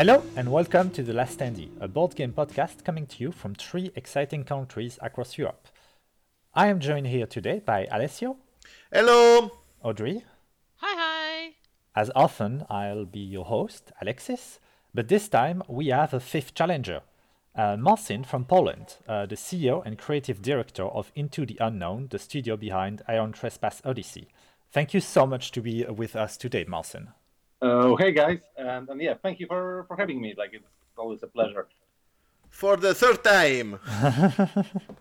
Hello and welcome to The Last Standee, a board game podcast coming to you from three exciting countries across Europe. I am joined here today by Alessio, Hello. Audrey. Hi, hi. As often, I'll be your host, Alexis, but this time we have a fifth challenger, uh, Marcin from Poland, uh, the CEO and creative director of Into the Unknown, the studio behind Aeon Trespass Odyssey. Thank you so much to be with us today, Marcin. Oh, hey guys, and, and yeah, thank you for, for having me. Like it's always a pleasure. For the third time.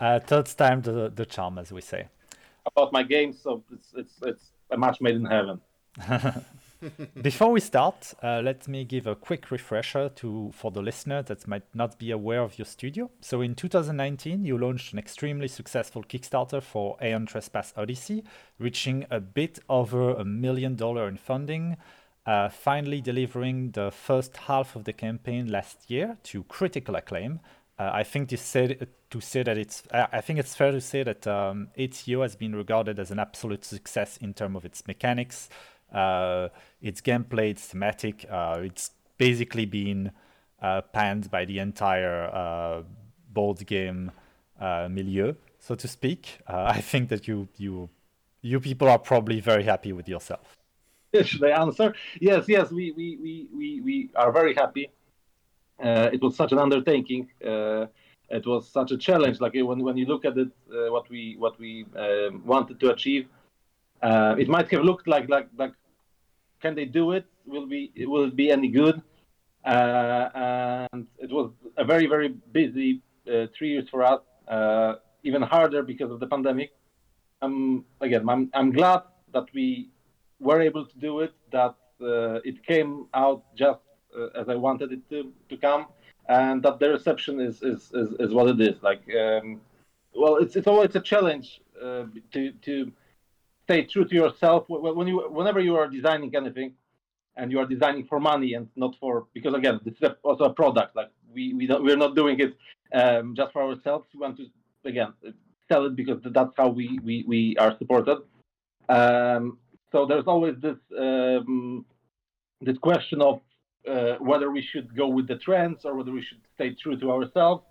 Uh, third time the, the charm, as we say. About my games, so it's it's it's a match made in heaven. Before we start, uh, let me give a quick refresher to for the listener that might not be aware of your studio. So in 2019, you launched an extremely successful Kickstarter for Aeon Trespass Odyssey, reaching a bit over a million dollar in funding, uh, finally delivering the first half of the campaign last year to critical acclaim. Uh, I think to say to say that it's I think it's fair to say that um, ATO has been regarded as an absolute success in terms of its mechanics, its gameplay, its thematic. Uh, it's basically been uh, panned by the entire uh, board game uh, milieu, so to speak. Uh, I think that you you you people are probably very happy with yourself. Should I answer? Yes, yes, we we we we, we are very happy. Uh, it was such an undertaking. Uh, it was such a challenge. Like when when you look at it, uh, what we what we um, wanted to achieve, uh, it might have looked like like like can they do it? Will be will it be any good? Uh, and it was a very very busy uh, three years for us. Uh, even harder because of the pandemic. Um, again, I'm I'm glad that we were able to do it. That uh, it came out just uh, as I wanted it to to come, and that the reception is is is, is what it is. Like, um, well, it's it's always a challenge uh, to to stay true to yourself when you whenever you are designing anything and you are designing for money and not for because again this is also a product like we we we're not doing it um, just for ourselves. We want to again sell it because that's how we we, we are supported. Um, so there's always this um, this question of uh, whether we should go with the trends or whether we should stay true to ourselves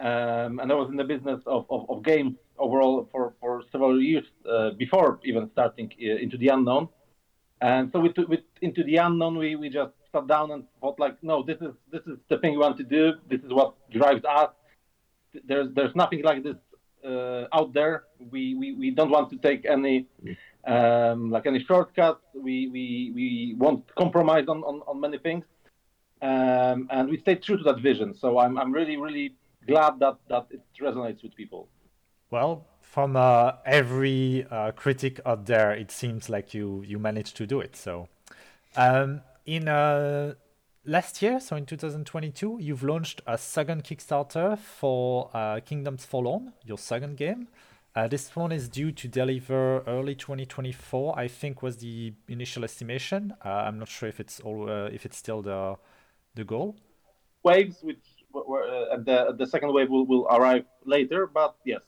um, and I was in the business of, of, of games overall for, for several years uh, before even starting uh, into the unknown. And so with, with into the unknown, we, we just sat down and thought like, no, this is this is the thing we want to do. This is what drives us. There's there's nothing like this uh, out there. We, we we don't want to take any um, like any shortcuts. We we we won't compromise on, on, on many things. Um, and we stayed true to that vision. So I'm I'm really really glad that that it resonates with people. Well, from uh, every uh, critic out there, it seems like you you managed to do it. So, um, in uh, last year, so in 2022, you've launched a second Kickstarter for uh, Kingdoms Forlorn, your second game. Uh, this one is due to deliver early 2024. I think was the initial estimation. Uh, I'm not sure if it's all uh, if it's still the the goal. Waves, were, uh, and the the second wave will, will arrive later, but yes,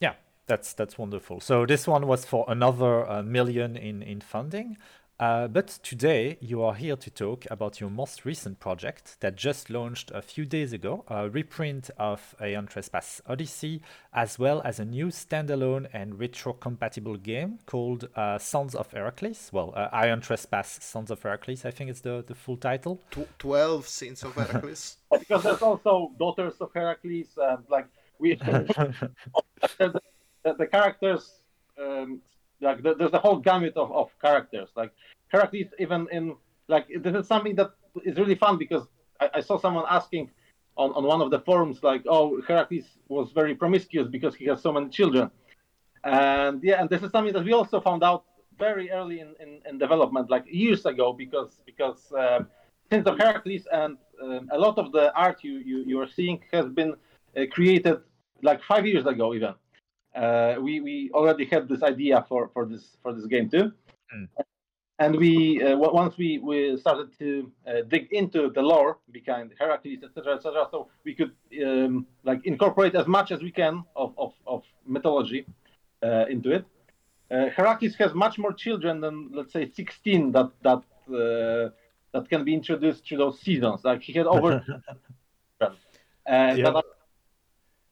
Yeah, that's that's wonderful. So this one was for another uh, million in in funding. Uh, but today you are here to talk about your most recent project that just launched a few days ago, a reprint of Aeon Trespass Odyssey, as well as a new standalone and retro-compatible game called uh, Sons of Heracles. Well, uh, Aeon Trespass Sons of Heracles, I think it's the, the full title. Tw- Twelve Sins of Heracles. because there's also daughters of Heracles and like we the, the, the characters um, like the, there's a whole gamut of, of characters. Like Heracles even in like this is something that is really fun because I, I saw someone asking on, on one of the forums like oh Heracles was very promiscuous because he has so many children. And yeah and this is something that we also found out very early in, in, in development like years ago because because um, Sins of Heracles and um, a lot of the art you, you, you are seeing has been uh, created like five years ago even uh, we, we already had this idea for, for this for this game too Mm. and we uh, once we, we started to uh, dig into the lore behind Heracles etc etc so we could um, like incorporate as much as we can of, of, of mythology uh, into it uh, Heracles has much more children than let's say 16 that that uh, that can be introduced through those seasons. Like he had over, Yeah.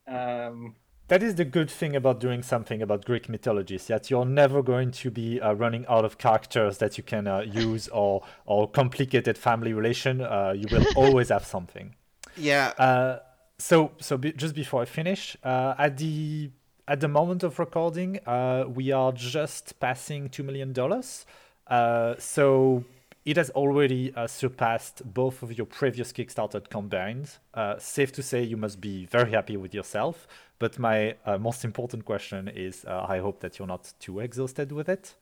um, That is the good thing about doing something about Greek mythology, is that you're never going to be uh, running out of characters that you can uh, use or or complicated family relation. Uh, you will always have something. Yeah. Uh, so so be, just before I finish, uh, at the at the moment of recording, uh, we are just passing two million dollars. Uh, so it has already uh, surpassed both of your previous Kickstarter combined. Uh, safe to say, you must be very happy with yourself. But my uh, most important question is, uh, I hope that you're not too exhausted with it.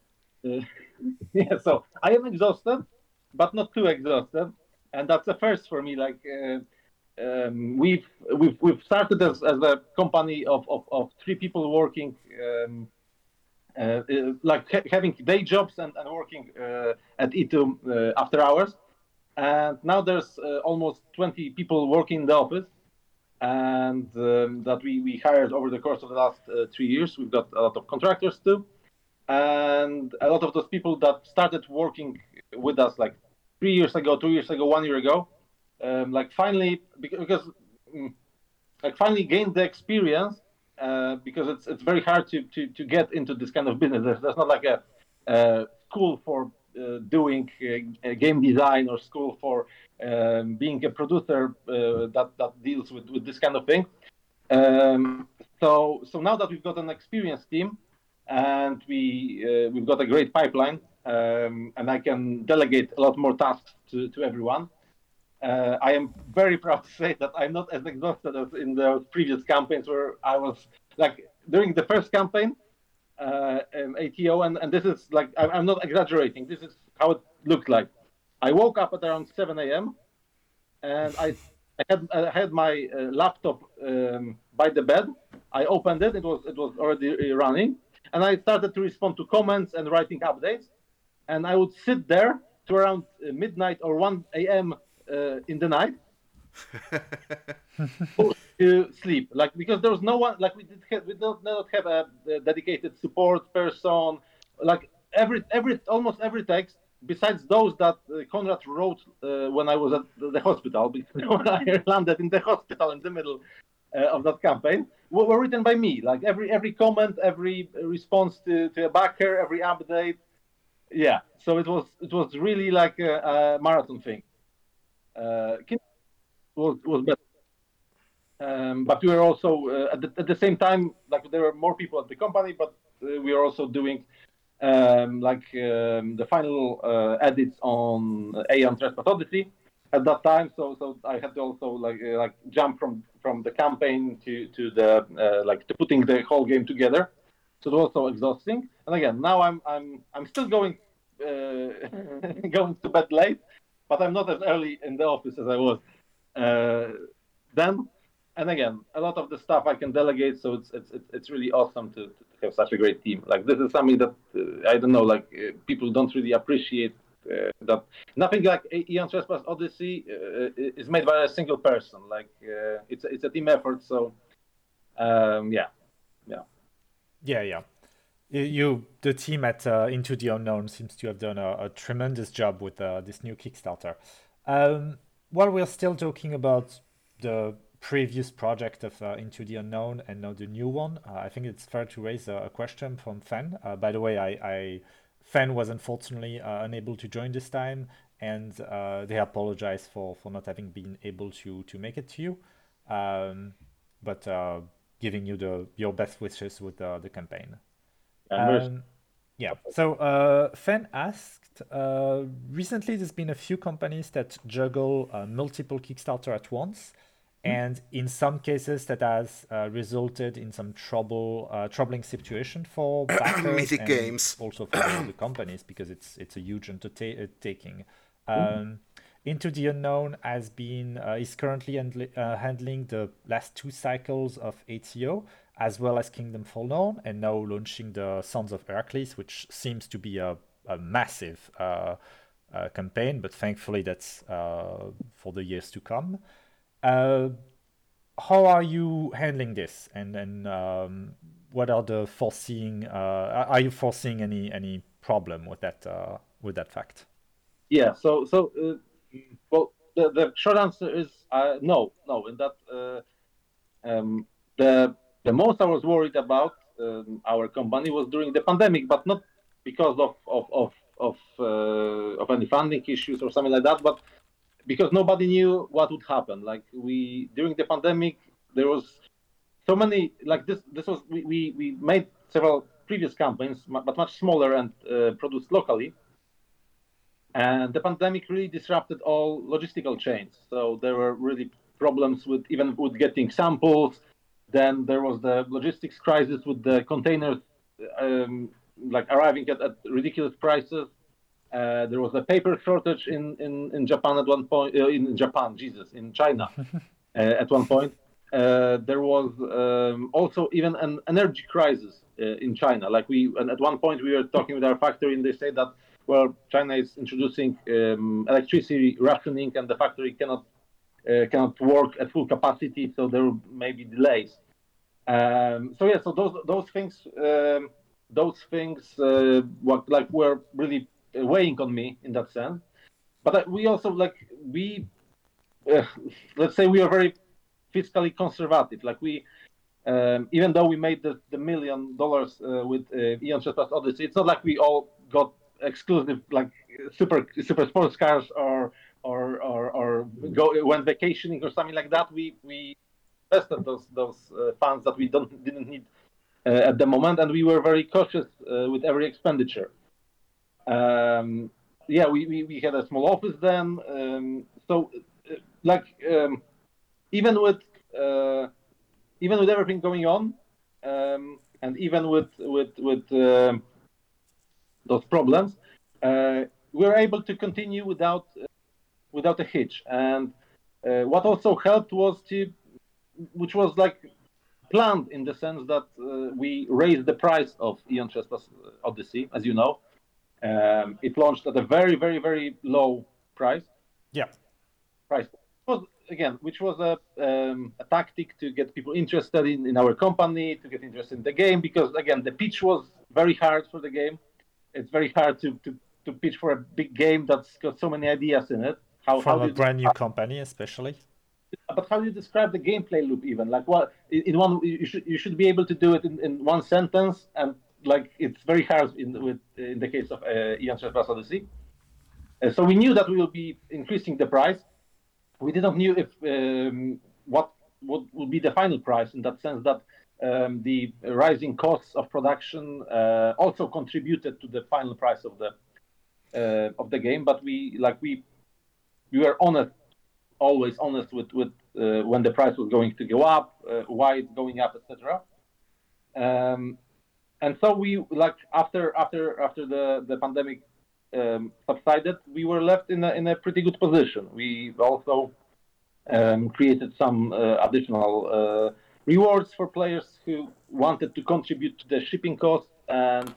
yeah. So I am exhausted, but not too exhausted, and that's a first for me. Like uh, um, we've we've we've started as, as a company of, of, of three people working. Um, like ha- having day jobs and, and working uh, at E2 uh, after hours. And now there's uh, almost 20 people working in the office, and um, that we, we hired over the course of the last uh, three years. We've got a lot of contractors too, and a lot of those people that started working with us like three years ago, two years ago, one year ago, um, like finally because mm, like finally gained the experience uh, because it's it's very hard to, to, to get into this kind of business. There's, there's not like a uh, school for uh, doing uh, game design or school for um, being a producer uh, that that deals with, with this kind of thing. Um, so so now that we've got an experienced team and we uh, we've got a great pipeline um, and I can delegate a lot more tasks to, to everyone. Uh, I am very proud to say that I'm not as exhausted as in the previous campaigns where I was like during the first campaign, uh, um, ATO, and, and this is like I'm, I'm not exaggerating. This is how it looked like. I woke up at around 7 a.m. and I, I had I had my uh, laptop um, by the bed. I opened it. It was it was already uh, running, and I started to respond to comments and writing updates. And I would sit there to around uh, midnight or 1 a.m. Uh, in the night? To sleep? Like because there was no one like we did have, we don't not have a, a dedicated support person. Like every every almost every text besides those that uh, Conrad wrote uh, when I was at the, hospital because when I landed in the hospital in the middle uh, of that campaign were, were written by me. Like every every comment every response to, to a backer every update. Yeah. So it was it was really like a, a marathon thing was was better. Um, but we were also uh, at, the, at the same time like there were more people at the company, but uh, we were also doing um, like um, the final uh, edits on Aeon Trespass Odyssey at that time. So so I had to also like uh, like jump from from the campaign to to the uh, like to putting the whole game together. So it was also exhausting. And again, now I'm I'm I'm still going uh, going to bed late, but I'm not as early in the office as I was uh, then. And again, a lot of the stuff I can delegate, so it's it's it's- really awesome to, to have such a great team. Like this is something that uh, I don't know, like uh, people don't really appreciate. Uh, that nothing like Aeon Trespass Odyssey uh, is made by a single person. Like uh, it's it's a team effort. So um, yeah, yeah. Yeah, yeah. You, the team at uh, Into the Unknown seems to have done a, a tremendous job with uh, this new Kickstarter. Um, while we're still talking about the previous project of uh, Into the Unknown and now the new one, uh, I think it's fair to raise a, a question from Fen. Uh, by the way, I, I Fen was unfortunately uh, unable to join this time, and they apologize for, for not having been able to to make it to you. Um, but giving you the your best wishes with the campaign. Um, yeah. So uh, Fen asked. Uh, recently, there's been a few companies that juggle uh, multiple Kickstarter at once, and in some cases, that has uh, resulted in some trouble, uh, troubling situation for backers Mythic and Games. also for the, companies because it's it's a huge undertaking. Um, Into the Unknown has been uh, is currently handli- uh, handling the last two cycles of ATO as well as Kingdom Forlorn, and now launching the Sons of Heracles, which seems to be a, a massive uh, uh, campaign, but thankfully that's uh, for the years to come. Uh, how are you handling this, and and um, what are the foreseeing? Uh, are you foreseeing any any problem with that uh, with that fact? Yeah, so so well, the, the short answer is no, no. In that, um, the the most I was worried about um, our company was during the pandemic, but not because of of of of, uh, of any funding issues or something like that, but because nobody knew what would happen. Like we during the pandemic, there was so many like this. This was we we, we made several previous campaigns, but much smaller and uh, produced locally. And the pandemic really disrupted all logistical chains. So there were really problems with even with getting samples. Then there was the logistics crisis with the containers um, like arriving at, at ridiculous prices. Uh, there was a paper shortage in, in, in Japan at one point. Uh, in Japan, Jesus, in China uh, at one point. Uh, there was um, also even an energy crisis uh, in China. Like we, and at one point we were talking with our factory, and they said that well, China is introducing um, electricity rationing, and the factory cannot cannot work at full capacity, so there may be delays. Um, so yeah, so those those things um, those things uh, what like were really weighing on me in that sense. But uh, we also like we uh, let's say we are very fiscally conservative. Like we um, even though we made the, the million dollars uh, with uh, Aeon Trespass Odyssey, it's not like we all got exclusive like super super sports cars or or or, or go went vacationing or something like that. We we invested those those uh, funds that we don't didn't need uh, at the moment, and we were very cautious uh, with every expenditure. Um, yeah, we, we, we had a small office then, um, so uh, like um, even with uh, even with everything going on, um, and even with with with um, those problems, uh, we were able to continue without without a hitch. And uh, what also helped was to, which was like planned in the sense that uh, we raised the price of Aeon Trespass Odyssey, as you know. Um, it launched at a very, very, very low price. Yeah. Price was again, which was a, um, a tactic to get people interested in, in our company, to get interested in the game, because again, the pitch was very hard for the game. It's very hard to, to, to pitch for a big game that's got so many ideas in it. How, From how a brand new company, especially. But how do you describe the gameplay loop? Even like what in one you should you should be able to do it in, in one sentence, and like it's very hard in with in the case of uh, Trespass Odyssey. Uh, so we knew that we will be increasing the price, we didn't know if um, what what would be the final price in that sense that um, the rising costs of production uh, also contributed to the final price of the uh, of the game. But we like we we were honest, always honest with with uh, when the price was going to go up, uh, why it's going up, etc. Um, and so we like after after after the the pandemic um, subsided, we were left in a, in a pretty good position. We also um, created some uh, additional uh, rewards for players who wanted to contribute to the shipping costs, and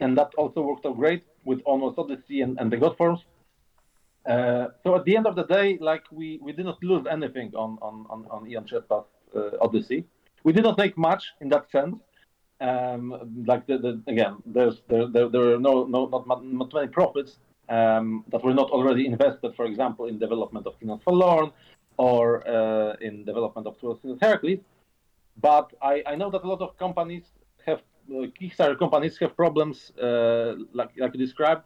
and that also worked out great with almost Odyssey and, and the Godforms. Uh, so at the end of the day, like we, we did not lose anything on on on, on Aeon Trespass uh, Odyssey. We did not make much in that sense, um, like the, the, again, there's there, there, there are no no not, not many profits um, that were not already invested, for example, in development of Kingdoms Forlorn or uh, in development of Twelve Seasons Heracles. But I, I know that a lot of companies have uh, Kickstarter companies have problems uh, like like you described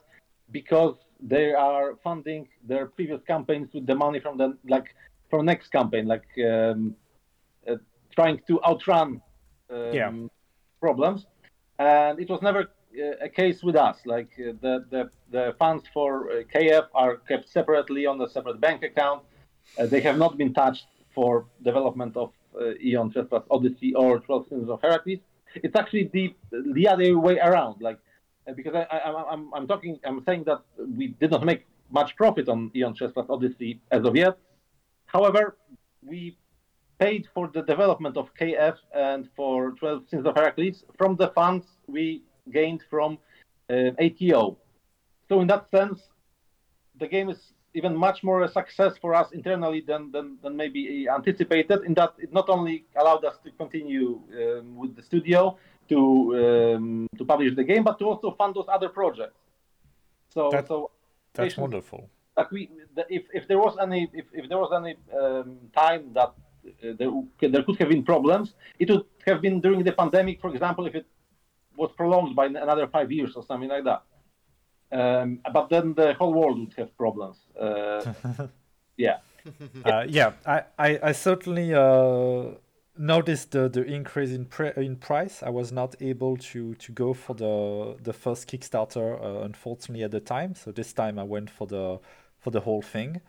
because they are funding their previous campaigns with the money from the like from next campaign, like um, uh, trying to outrun um, yeah problems, and it was never uh, a case with us. Like uh, the, the the funds for uh, KF are kept separately on a separate bank account. they have not been touched for development of Aeon Trespass Odyssey or 12 Sins of Heracles. It's actually the the other way around. Like because I, I, I'm, I'm talking, I'm saying that we did not make much profit on Aeon Trespass Odyssey as of yet. However, we paid for the development of KF and for 12 Sins of Heracles from the funds we gained from uh, ATO. So in that sense, the game is even much more a success for us internally than, than, than maybe anticipated in that it not only allowed us to continue um, with the studio to um, to publish the game, but to also fund those other projects. So, that, so that's wonderful. like we if if there was any if, if there was any um, time that uh, there there could have been problems, it would have been during the pandemic, for example, if it was prolonged by another five years or something like that. Um, but then the whole world would have problems. Uh, yeah. uh, yeah, I, I, I certainly uh, noticed the, the increase in pre- in price. I was not able to, to go for the the first Kickstarter, uh, unfortunately, at the time. So this time I went for the for the whole thing.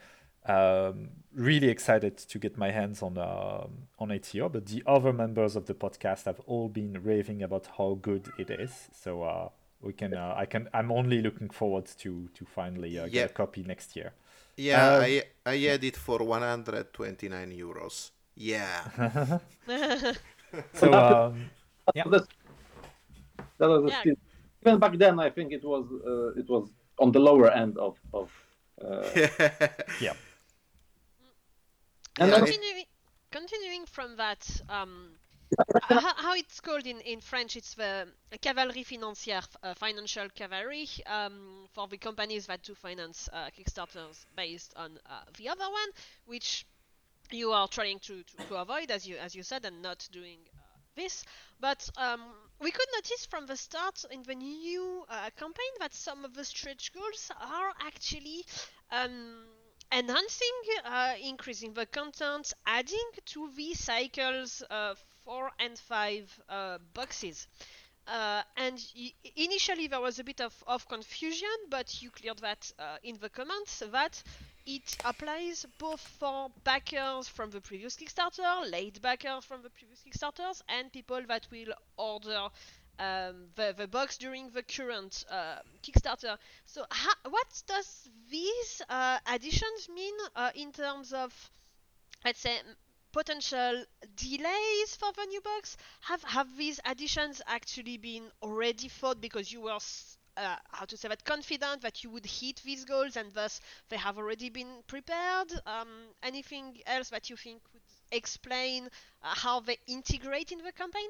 Um, really excited to get my hands on uh, on ATO, but the other members of the podcast have all been raving about how good it is. So uh, we can uh, I can I'm only looking forward to to finally uh, Yeah. get a copy next year. Yeah, I I had it for 129 euros. Yeah. So um, Yeah. So that was a Yeah. still, even back then. I think it was uh, it was on the lower end of of. Uh, yeah. And Yeah, then- it- continuing, continuing from that, um, how, how it's called in, in French, it's the cavalerie financière, uh, financial cavalry, um, for the companies that do finance uh, Kickstarters based on uh, the other one, which you are trying to, to, to avoid, as you as you said, and not doing uh, this. But um, we could notice from the start in the new uh, campaign that some of the stretch goals are actually um, enhancing, uh, increasing the content, adding to the cycles uh, four and five uh, boxes. Uh, and y- initially there was a bit of, of confusion, but you cleared that uh, in the comments that it applies both for backers from the previous Kickstarter, late backers from the previous Kickstarters, and people that will order um, the, the box during the current uh, Kickstarter. So, ha- what does these uh, additions mean uh, in terms of, let's say, potential delays for the new box? Have have these additions actually been already thought because you were s- uh, how to say that confident that you would hit these goals and thus they have already been prepared? Um, anything else that you think would explain uh, how they integrate in the campaign?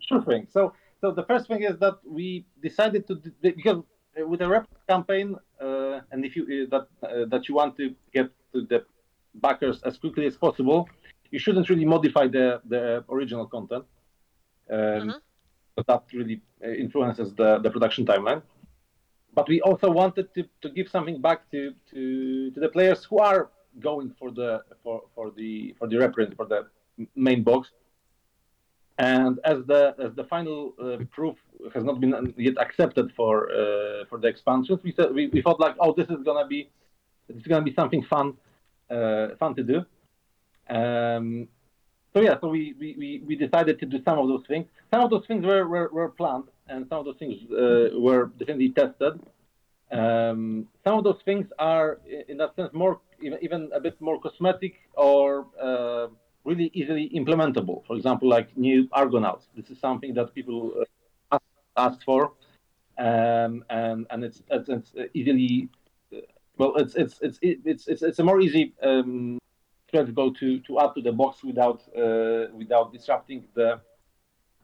Sure thing. So, so the first thing is that we decided to because uh, with a rep campaign, uh, and if you uh, that uh, that you want to get to the backers as quickly as possible, you shouldn't really modify the the original content. Um, Uh-huh. That really uh, influences the, the production timeline. But we also wanted to, to give something back to, to, to the players who are going for the for, for the for the reprint for the main box. And as the as the final uh, proof has not been yet accepted for uh, for the expansions, we said we, we thought like, oh, this is gonna be it's gonna be something fun uh, fun to do. Um, so yeah, so we, we, we, decided to do some of those things. Some of those things were, were, were planned, and some of those things uh, were definitely tested. Um, some of those things are, in that sense, more even, a bit more cosmetic or uh, really easily implementable. For example, like new Argonauts. This is something that people uh, ask, asked for, um, and and it's it's, it's easily uh, well, it's it's it's it's it's, it's a more easy um, thread go to to add to the box without uh, without disrupting the uh,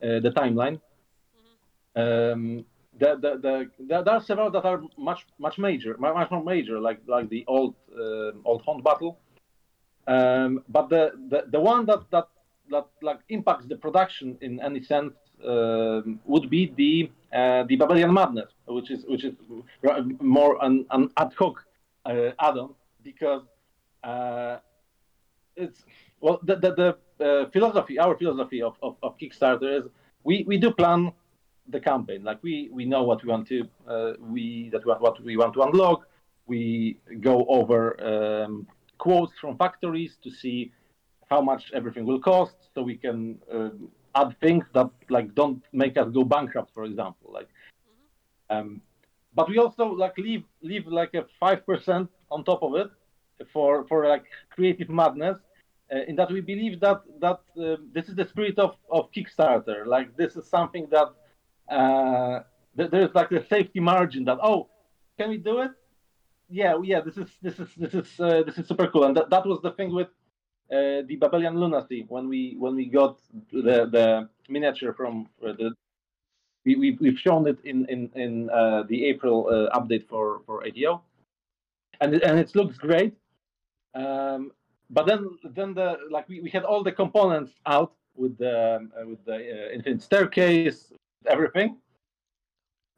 the timeline. Um, the, the, the, the, there are several that are much much major, much more major, like like the old uh, old Hunt battle. Um, but the, the, the one that, that that like impacts the production in any sense um, would be the uh, the Babylonian Madness, which is which is more an, an ad hoc uh, add-on because uh, it's well the the, the uh, philosophy our philosophy of, of, of Kickstarter is we, we do plan the campaign. Like we, we know what we want to uh, we that what what we want to unlock. We go over um, quotes from factories to see how much everything will cost so we can um, add things that like don't make us go bankrupt for example like um, but we also like leave leave like a five percent on top of it for for like creative madness in that we believe that that uh, this is the spirit of of Kickstarter. Like this is something that uh, th- there's like a safety margin that oh can we do it? Yeah yeah this is this is this is uh, this is super cool. And that, that was the thing with uh, the Babylon Lunacy when we when we got the the miniature from uh, the we, we we've shown it in in in uh, the April uh, update for for ATO and and it looks great. Um, but then then the like we, we had all the components out with the uh, with the uh, infinite staircase, everything,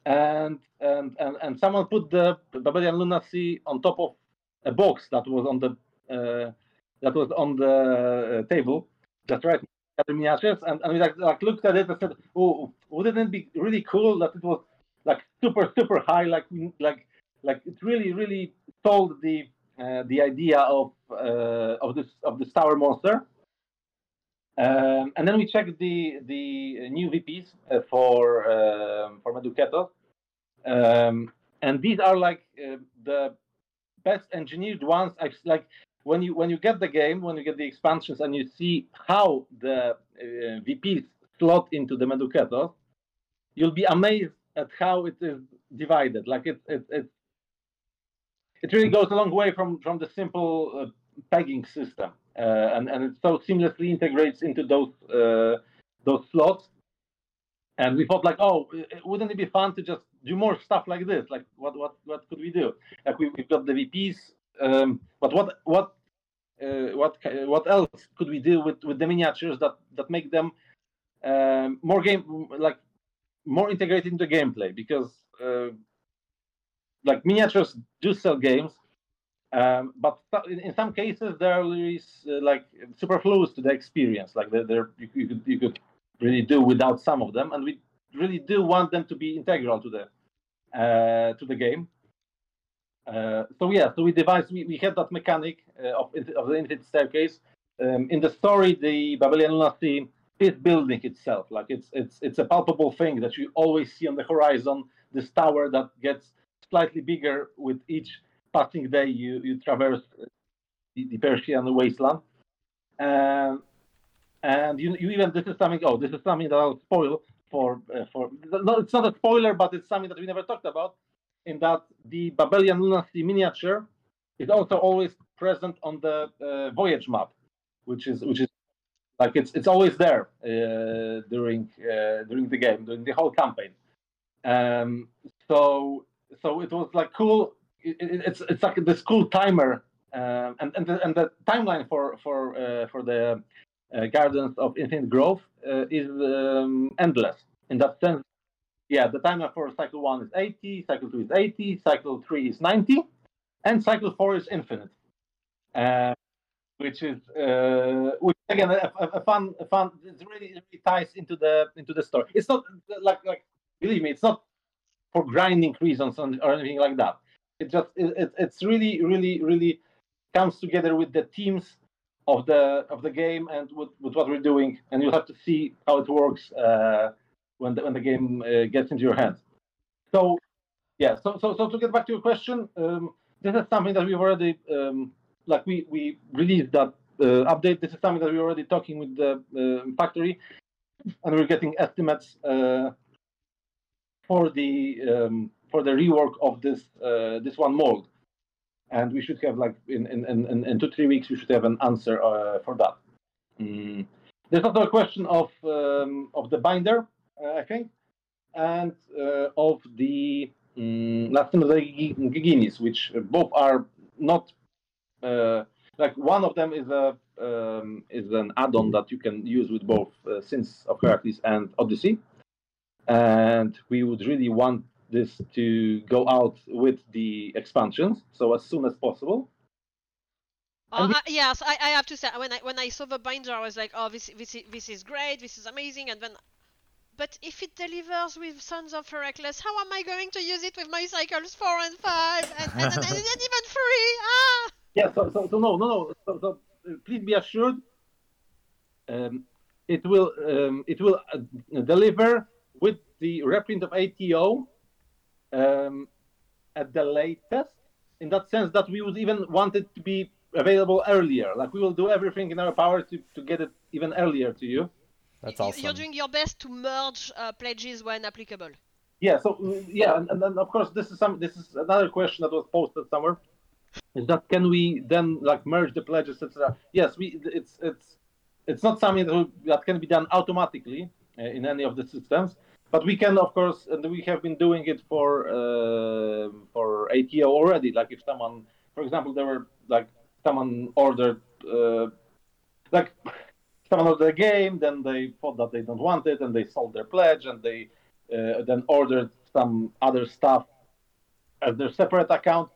and and and and someone put the Babylonian Lunacy on top of a box that was on the uh, that was on the uh, table, just right. The miniatures, and, and we like, like looked at it and said, "Oh, wouldn't it be really cool that it was like super super high, like like like it really really sold the the idea of uh, of this of this tower monster." Um, and then we checked the the new VPs uh, for um, for Meduketos, um, and these are like uh, the best engineered ones. I've like when you when you get the game, when you get the expansions, and you see how the uh, VPs slot into the Meduketos, you'll be amazed at how it is divided. Like it it it, it really goes a long way from from the simple uh, pegging system, uh, and and it so seamlessly integrates into those uh, those slots. And we thought like, oh, wouldn't it be fun to just do more stuff like this? Like, what what what could we do? Like we we've got the VPs, um, but what what uh, what what else could we do with with the miniatures that that make them um, more game like more integrated into gameplay? Because uh, like miniatures do sell games, um, but in, in some cases there is uh, like superfluous to the experience. Like there you, you could you could really do without some of them, and we really do want them to be integral to the uh, to the game. Uh, so yeah, so we devised we, we had that mechanic uh, of of the infinite staircase. Um, in the story, the Babylonian Lunacy is building itself. Like it's it's it's a palpable thing that you always see on the horizon. This tower that gets slightly bigger with each passing day you you traverse the, the Persian wasteland. Um, and you, you even this is something. Oh, this is something that I'll spoil for uh, for. No, it's not a spoiler, but it's something that we never talked about. In that the Babylonian Lunacy miniature is also always present on the uh, voyage map, which is which is like it's it's always there uh, during uh, during the game during the whole campaign. Um, so so it was like cool. It, it, it's it's like this cool timer, um, and and the, and the timeline for for uh, for the uh, Gardens of Infinite Growth uh, is um, endless in that sense. Yeah, the timer for cycle one is 80, cycle two is 80, cycle three is 90, and cycle four is infinite, uh, which is uh, which again a, a, fun a fun. It really, really ties into the into the story. It's not like like believe me, it's not for grinding reasons or anything like that. It just it, it, it's really really really comes together with the teams of the of the game and with, with what we're doing, and you'll have to see how it works uh, when the when the game uh, gets into your hands. So, yeah. So so so to get back to your question, um, this is something that we've already um, like we we released that uh, update. This is something that we're already talking with the uh, factory, and we're getting estimates uh, for the um, for the rework of this uh, this one mold and we should have like in in, in, in two three weeks we should have an answer uh, for that. Mm. There's also a question of um, of the binder, uh, I think, and uh, of the um, Giginis, which both are not uh, like one of them is a um, is an add-on that you can use with both uh, Sins of Heracles and Odyssey, and we would really want this to go out with the expansions, so as soon as possible. Uh, I- yes, I, I have to say when I when I saw the binder, I was like, oh, this this is, this is great, this is amazing, and then, but if it delivers with Sons of Heracles, how am I going to use it with my cycles four and five, and, and, and, and even free? Ah! Yeah, so, so, so no, no, no. So, so uh, please be assured, um, it will um, it will uh, deliver with the reprint of ATO um, at the latest. In that sense, that we would even want it to be available earlier. Like we will do everything in our power to, to get it even earlier to you. That's You- awesome. You're doing your best to merge uh, pledges when applicable. Yeah. So uh, yeah, and, and then of course this is some this is another question that was posted somewhere. Is that can we then like merge the pledges, etc. Yes, we it's it's it's not something that, will- that can be done automatically uh, in any of the systems, but we can of course, and we have been doing it for uh, for ATO already. Like if someone, for example, there were like someone ordered uh, like someone ordered a game, then they thought that they don't want it, and they sold their pledge, and they uh, then ordered some other stuff as their separate account.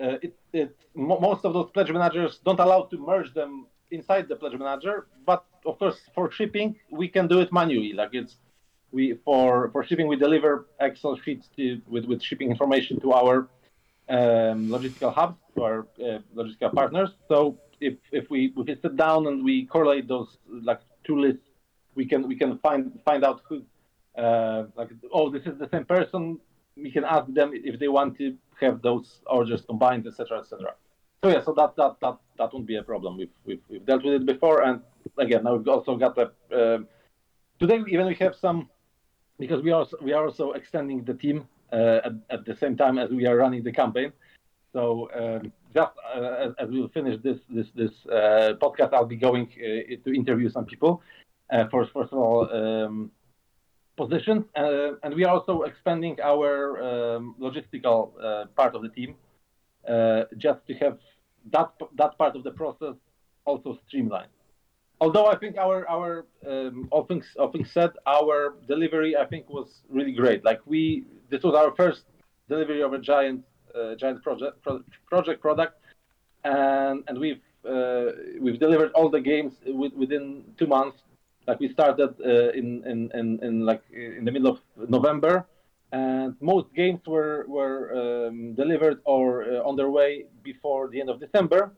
Uh, it, it mo- most of those pledge managers don't allow to merge them inside the pledge manager, but of course for shipping we can do it manually. Like it's we for for shipping we deliver Excel sheets to, with with shipping information to our um, logistical hubs, to our uh, logistical partners. So if if we if we sit down and we correlate those like two lists, we can we can find find out who uh, like oh this is the same person. We can ask them if they want to have those orders combined, etc., etc. So yeah, so that that that that won't be a problem. We've we've, we've dealt with it before, and again now we've also got a um today even we have some because we are also, we are also extending the team uh, at, at the same time as we are running the campaign. So um, just uh, as, as we'll finish this this this uh, podcast, I'll be going to interview some people. First, first of all, um, positions, uh, and we are also expanding our um, logistical uh, part of the team, uh, just to have that that part of the process also streamlined. Although I think our our um, all things said, our delivery I think was really great. Like we, this was our first delivery of a giant uh, giant project pro- project product, and and we've uh, we've delivered all the games with, within two months. Like we started uh, in, in, in in like in the middle of November, and most games were were um, delivered or uh, on their way before the end of December,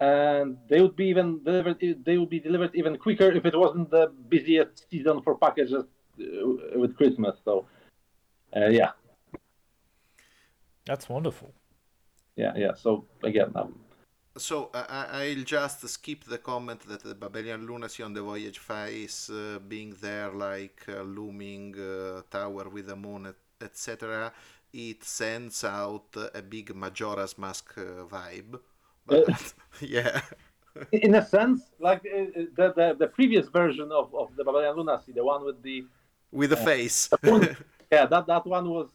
and they would be even delivered. They would be delivered even quicker if it wasn't the busiest season for packages uh, with Christmas. So, uh, yeah, That's wonderful. yeah, yeah. So again, um, So I I- I'll just skip the comment that the Babylonian lunacy on the voyage face uh, being there like a looming uh, tower with the moon, etc. It sends out a big Majora's Mask uh, vibe. Yeah, in a sense, like uh, the, the the previous version of, of the Babylonian Lunacy, the one with the with the face. yeah, that that one was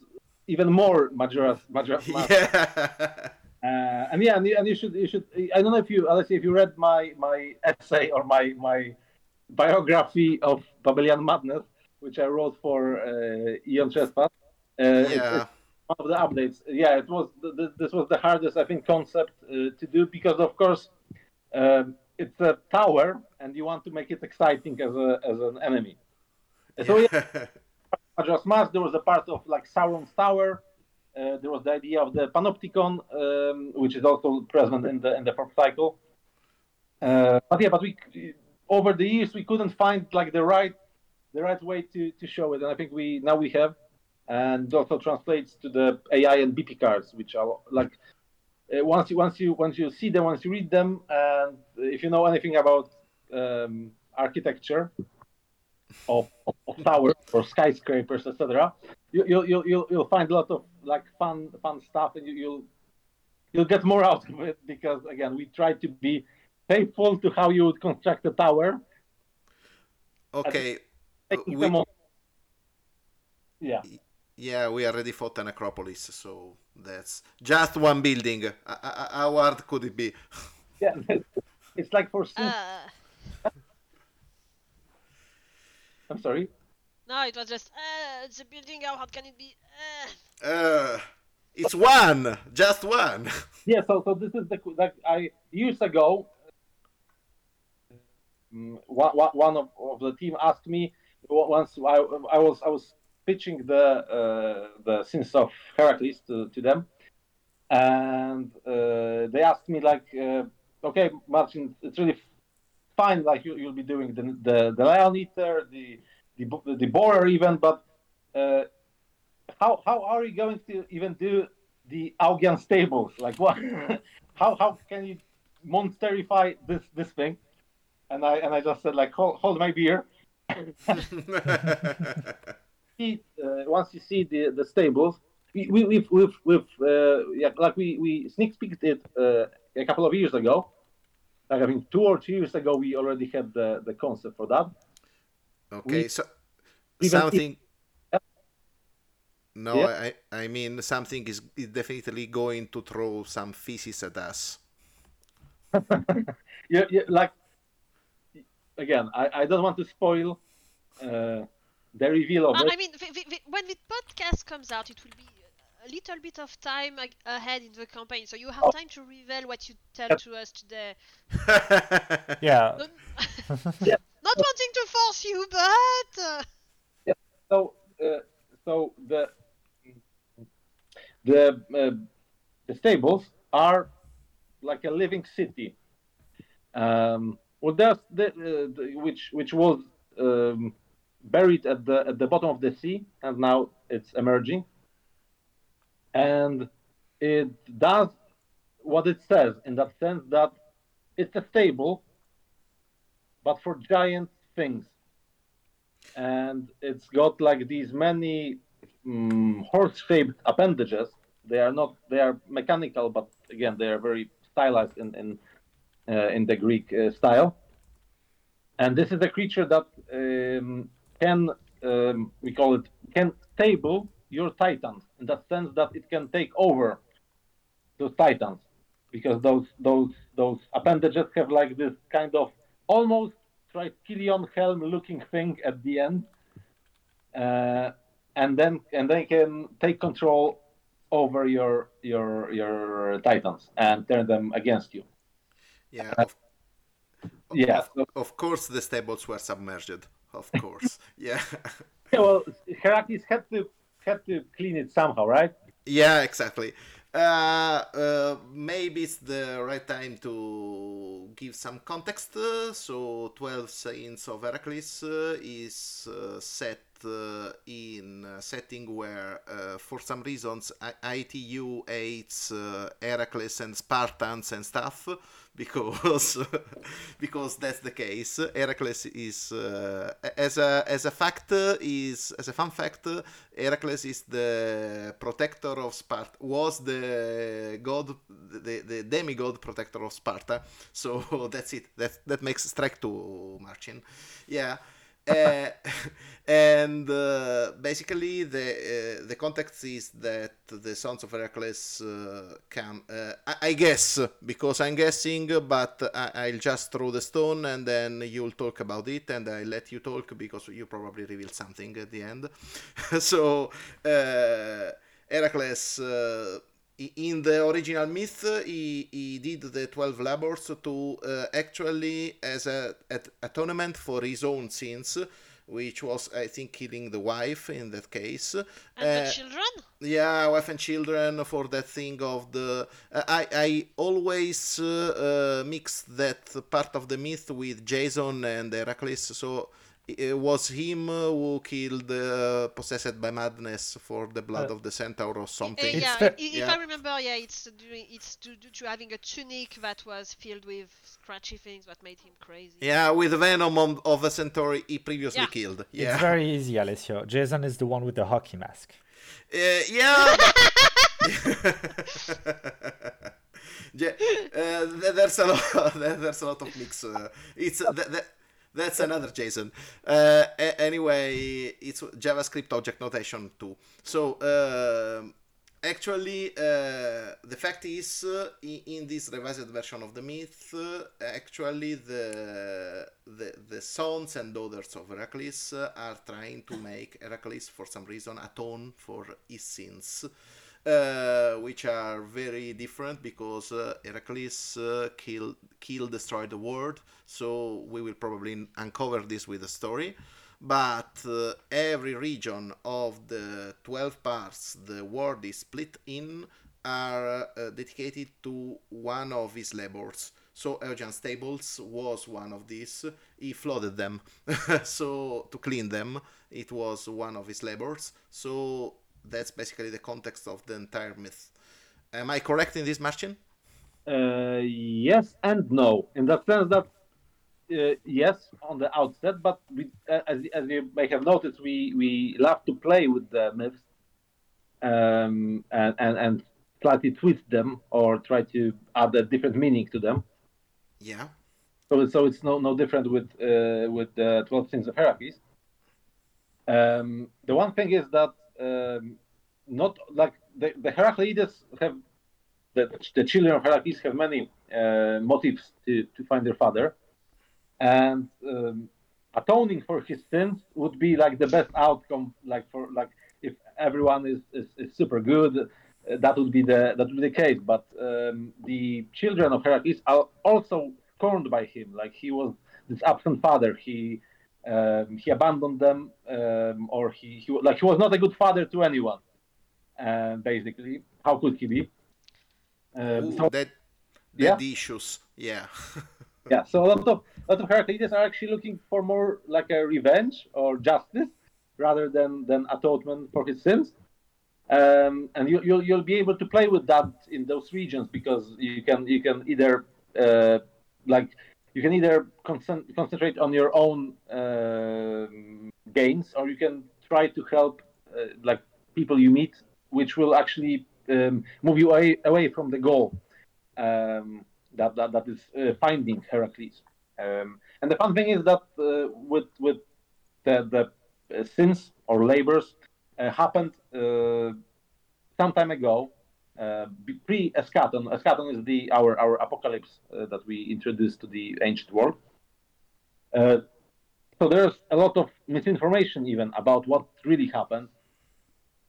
even more Majora's Majora's Mask. yeah. Uh, and yeah, and you, and you should you should I don't know if you Alessio, if you read my my essay or my my biography of Babylonian Madness, which I wrote for uh, Aeon Trespass. Uh, Yeah. it's one of the updates. Yeah, it was th- th- this was the hardest I think concept uh, to do because of course um, it's a tower and you want to make it exciting as a as an enemy. So yeah, Majora's Mask, there was a part of like Sauron's Tower. Uh, there was the idea of the Panopticon, um, which is also present in the in the fourth cycle. Uh, but yeah, but we over the years we couldn't find like the right the right way to, to show it, and I think we now we have, and also translates to the AI and BP cards, which are like uh, once you once you once you see them, once you read them, and if you know anything about um, architecture, of, of, of towers or skyscrapers, etc. You, you'll, you'll you'll you'll find a lot of like fun fun stuff, and you, you'll you'll get more out of it because again, we try to be faithful to how you would construct a tower. Okay. we- Yeah, Yeah, we already fought an Acropolis, so that's just one building. Uh, uh, How hard could it be? yeah. It's like for Sims. Uh, I'm sorry. no, it was just, uh, it's a building, how hard can it be? Uh. Uh, it's one, just one. Yeah, so so this is the like I years ago. One, One, one one of, of the team asked me once I, I was I was pitching the uh, the sins of Heracles to, to them, and uh, they asked me like, uh, okay, Marcin, it's really fine, like you, you'll be doing the the, the lion eater, the the the borer even, but uh, how how are you going to even do the Augean stables? Like what? how how can you monsterify this this thing? And I and I just said like hold, hold my beer. See, uh, once you see the the stables, we we we've we've, we've uh, yeah like we we sneak peeked it uh, a couple of years ago. Like I think two or three years ago, we already had the the concept for that. okay, We- so something. No, Yeah. I, I mean something is, is definitely going to throw some feces at us. yeah, yeah, like again, I, I don't want to spoil uh, the reveal of Uh, it. I mean, the, the, the, when the podcast comes out, it will be a little bit of time ahead in the campaign, so you have time to reveal what you tell to us today. Yeah. Not, Yeah. not wanting to force you, but uh, so uh, so the the uh, the stables are like a living city. Um, well, there's the, uh, the which which was um, buried at the at the bottom of the sea, and now it's emerging. And it does what it says in that sense that it's a stable, but for giant things and it's got like these many um, horse-shaped appendages. They are not they are mechanical, but again they are very stylized in in uh, in the Greek uh, style. And this is a creature that um, can um, we call it can stable your titans in the sense that it can take over those titans because those those those appendages have like this kind of almost triskelion helm looking thing at the end uh, and then and they can take control over your your your titans and turn them against you yeah. Of, yeah Of, of course, the stables were submerged. Of course. yeah. yeah, well Heracles had to had to clean it somehow right Yeah, exactly. Uh, uh, maybe it's the right time to give some context. Uh, so, 12 Sins of Heracles uh, is uh, set uh, in a setting where, uh, for some reasons, I- ITU hates uh, Heracles and Spartans and stuff because because that's the case. Heracles is uh, as a as a fact is as a fun fact. Heracles is the protector of Sparta. Was the god, the, the demigod protector of Sparta. So that's it. That that makes strike to Marcin. Yeah. Uh, and uh, basically the uh, the context is that the sons of Heracles uh, can uh, I, I guess because I'm guessing but I, I'll just throw the stone and then you'll talk about it and I let you talk because you probably reveal something at the end. So uh, Heracles in the original myth he, he did the 12 labors to uh, actually as a at atonement for his own sins which was i think killing the wife in that case and Uh, the children. yeah, wife and children for that thing of the. Uh, I I always uh, uh, mix that part of the myth with Jason and Heracles. So it was him who killed uh, possessed by madness for the blood Uh, of the centaur or Uh, something. It's yeah, fair- if Yeah. I remember, yeah, it's due, it's due, due to having a tunic that was filled with scratchy things that made him crazy. Yeah, with the venom on, of a centaur he previously Yeah. killed. It's very easy, Alessio. Jason is the one with the hockey mask. Uh, yeah. yeah, uh, there's a lot. There's a lot of mix. Uh, it's uh, th- th- that's another JSON. Uh, a- anyway, it's JavaScript object notation too. So um actually, uh, the fact is, uh, in, in this revised version of the myth, uh, actually the the the sons and daughters of Heracles uh, are trying to make Heracles, for some reason, atone for his sins. Uh, which are very different because uh, Heracles uh, kill, kill, destroy the world. So we will probably uncover this with a story. But uh, every region of the 12 parts the world is split in are uh, dedicated to one of his labors. So Augean Stables was one of these. He flooded them. so to clean them, it was one of his labors. So that's basically the context of the entire myth. Am I correct in this, Marcin? Uh, yes and no, in the sense that uh, yes on the outset, but we, uh, as, as you may have noticed, we, we love to play with the myths um, and, and, and slightly twist them or try to add a different meaning to them. Yeah. So, so it's no no different with uh, with the Twelve Sins of Heracles. Um, the one thing is that um, not like the, the Heracleides have the, the children of Heracles have many uh, motives to, to find their father, and um, atoning for his sins would be like the best outcome. Like for like if everyone is, is, is super good, uh, that would be the that would be the case. But um, the children of Heracles are also scorned by him. Like he was this absent father. He um, he abandoned them, um, or he, he like he was not a good father to anyone. Uh, basically, how could he be? Um, Ooh, so, that, that yeah. issues, yeah. yeah, so a lot of a lot of Heraclides are actually looking for more like a revenge or justice rather than than atonement for his sins. Um, and you, you'll you'll be able to play with that in those regions because you can you can either uh, like you can either con- concentrate on your own uh, gains or you can try to help uh, like people you meet, which will actually um, move you away, away from the goal um, that, that that is uh, finding Heracles. Um, and the fun thing is that uh, with with the the uh, sins or labors uh, happened some time ago, pre Eschaton. Eschaton is the our our apocalypse that we introduced to the ancient world. so there's a lot of misinformation even about what really happened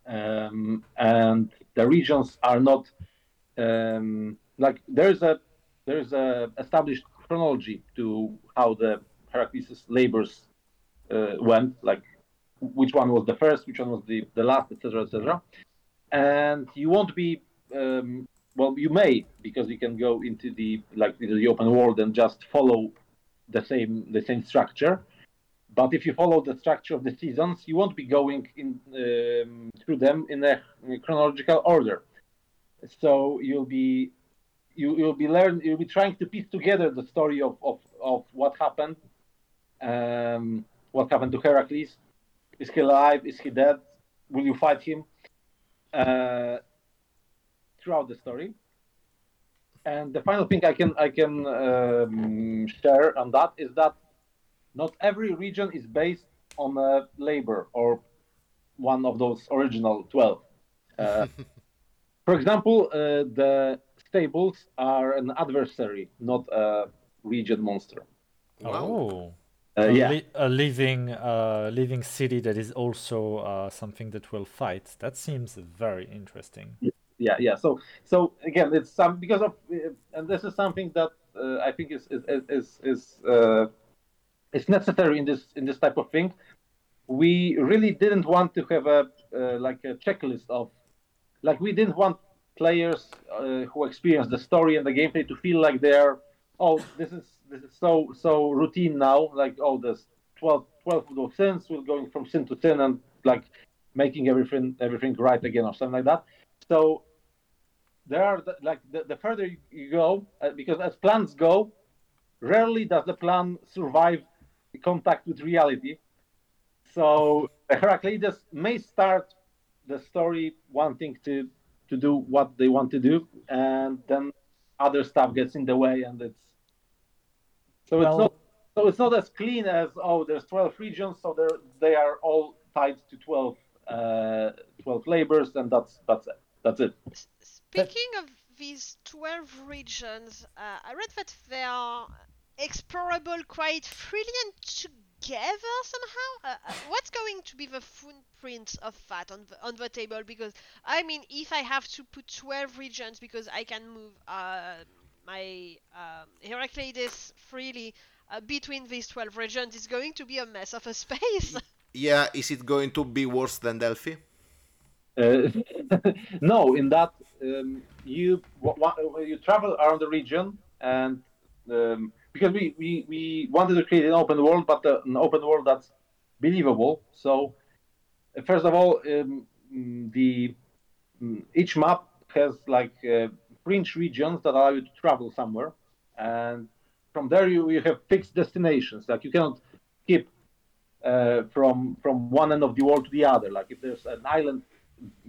um, and the regions are not um, like there's a there's a established chronology to how the Heracles labors uh, went, like which one was the first, which one was the, the last, etc., etc. And you won't be um, well, you may because you can go into the like into the open world and just follow the same the same structure. But if you follow the structure of the seasons, you won't be going in um, through them in a, chronological order. So you'll be you, you'll be learn you'll be trying to piece together the story of, of, of what happened, um, what happened to Heracles. Is he alive? Is he dead? Will you fight him? Uh, throughout the story. And the final thing I can I can um, share on that is that not every region is based on a labor or one of those original 12. Uh, for example, uh, the stables are an adversary, not a region monster. Oh. Uh, a yeah. Li- a living, uh, living city that is also uh, something that will fight. That seems very interesting. Yeah, yeah. Yeah. So, so again, it's some because of, uh, and this is something that uh, I think is is is is, it's necessary in this in this type of thing. We really didn't want to have a uh, like a checklist of like we didn't want players uh, who experience the story and the gameplay to feel like they're oh this is this is so so routine now like oh there's 12 12 of sins we're going from sin to sin and like making everything everything right again or something like that so there are the, like the, the further you go uh, because as plans go rarely does the plan survive contact with reality. So Heraclides may start the story wanting to to do what they want to do, and then other stuff gets in the way, and it's so well, it's not so it's not as clean as oh there's 12 regions, so they they are all tied to 12 uh, 12 labors, and that's that's it. That's it. Speaking of these 12 regions, uh, I read that they are explorable quite freely and together somehow? Uh, uh, what's going to be the footprint of that on the, on the table? Because, I mean, if I have to put 12 regions because I can move uh, my um, Heraclides freely uh, between these 12 regions, it's going to be a mess of a space. yeah, is it going to be worse than Delphi? Uh, no, in that um, you you travel around the region and um, because we, we, we wanted to create an open world, but uh, an open world that's believable. So, uh, first of all, um, mm, the um, each map has like uh, fringe regions that allow you to travel somewhere, and from there you, you have fixed destinations. Like you cannot skip uh, from from one end of the world to the other. Like if there's an island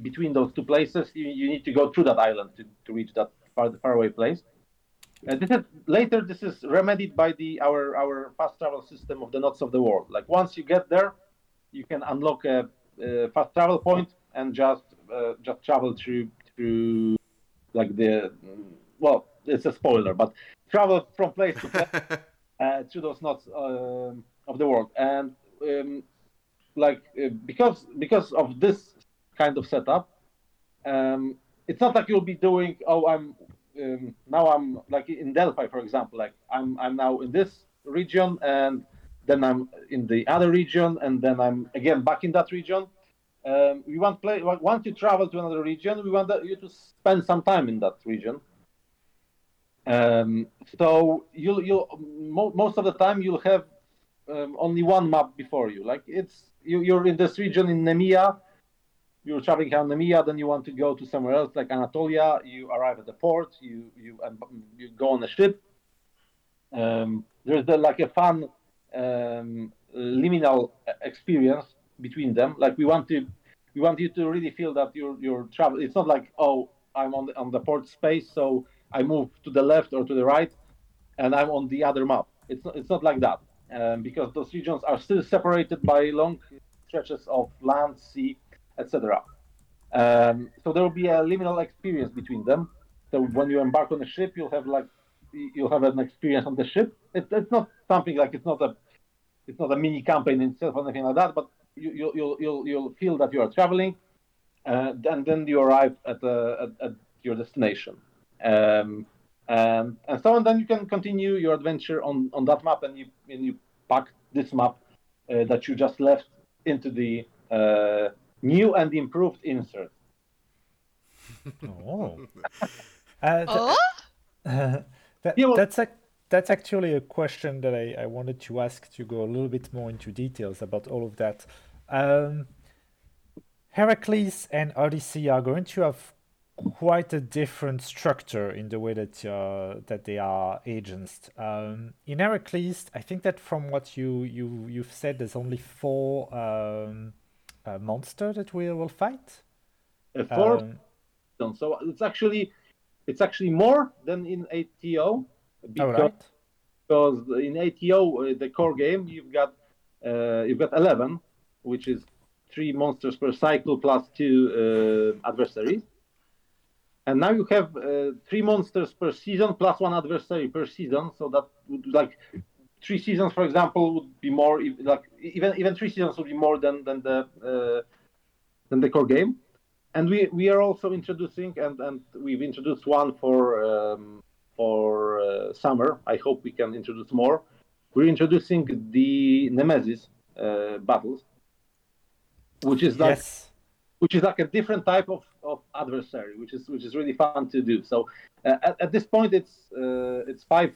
between those two places, you, you need to go through that island to, to reach that far, faraway place. Uh, this is, later, this is remedied by the our our fast travel system of the knots of the world. Like once you get there, you can unlock a, a fast travel point and just uh, just travel through through like the well, it's a spoiler, but travel from place to place uh, through those knots um, of the world, and um, like uh, because because of this kind of setup, um, it's not like you'll be doing oh I'm um, now I'm like in Delphi for example like I'm I'm now in this region and then I'm in the other region and then I'm again back in that region. Um, we want play once you travel to another region, we want you to spend some time in that region. Um, so you'll you'll mo- most of the time you'll have um, only one map before you. Like it's you, you're in this region in Nemea, you're traveling around Nemea, then you want to go to somewhere else like Anatolia. You arrive at the port, you you um, you go on a ship. Um, there's the, like a fun um, liminal experience between them. Like we want to we want you to really feel that you're you're traveling. It's not like oh I'm on the on the port space, so I move to the left or to the right, and I'm on the other map. It's not, it's not like that um, because those regions are still separated by long stretches of land, sea, etc. Um, so there will be a liminal experience between them. So when you embark on a ship, you'll have like you'll have an experience on the ship. It, it's not something like it's not a it's not a mini campaign itself or anything like that, but you, you, you'll you'll you'll feel that you are traveling, uh, and then you arrive at, uh, at, at your destination, um, and and so on. Then you can continue your adventure on, on that map, and you and you pack this map uh, that you just left into the uh, new and improved insert. oh. Uh, th- Oh? that, Yeah, well- that's a, that's actually a question that I, I wanted to ask to go a little bit more into details about all of that. Um, Heracles and Odyssey are going to have quite a different structure in the way that uh, that they are agents. Um, in Heracles, I think that from what you you you've said, there's only four um, uh, monster that we will fight. Uh, four Um. So it's actually it's actually more than in ATO because, right. because in ATO uh, the core game you've got uh, you've got eleven, which is three monsters per cycle plus two uh, adversaries, and now you have uh, three monsters per season plus one adversary per season. So that would like three seasons, for example, would be more like even even three seasons would be more than than the uh, than the core game and we we are also introducing and and we've introduced one for um, for uh, summer. I hope we can introduce more. We're introducing the Nemesis uh, battles, which is like yes. which is like a different type of, of adversary, which is which is really fun to do. So uh, at, at this point, it's uh, it's five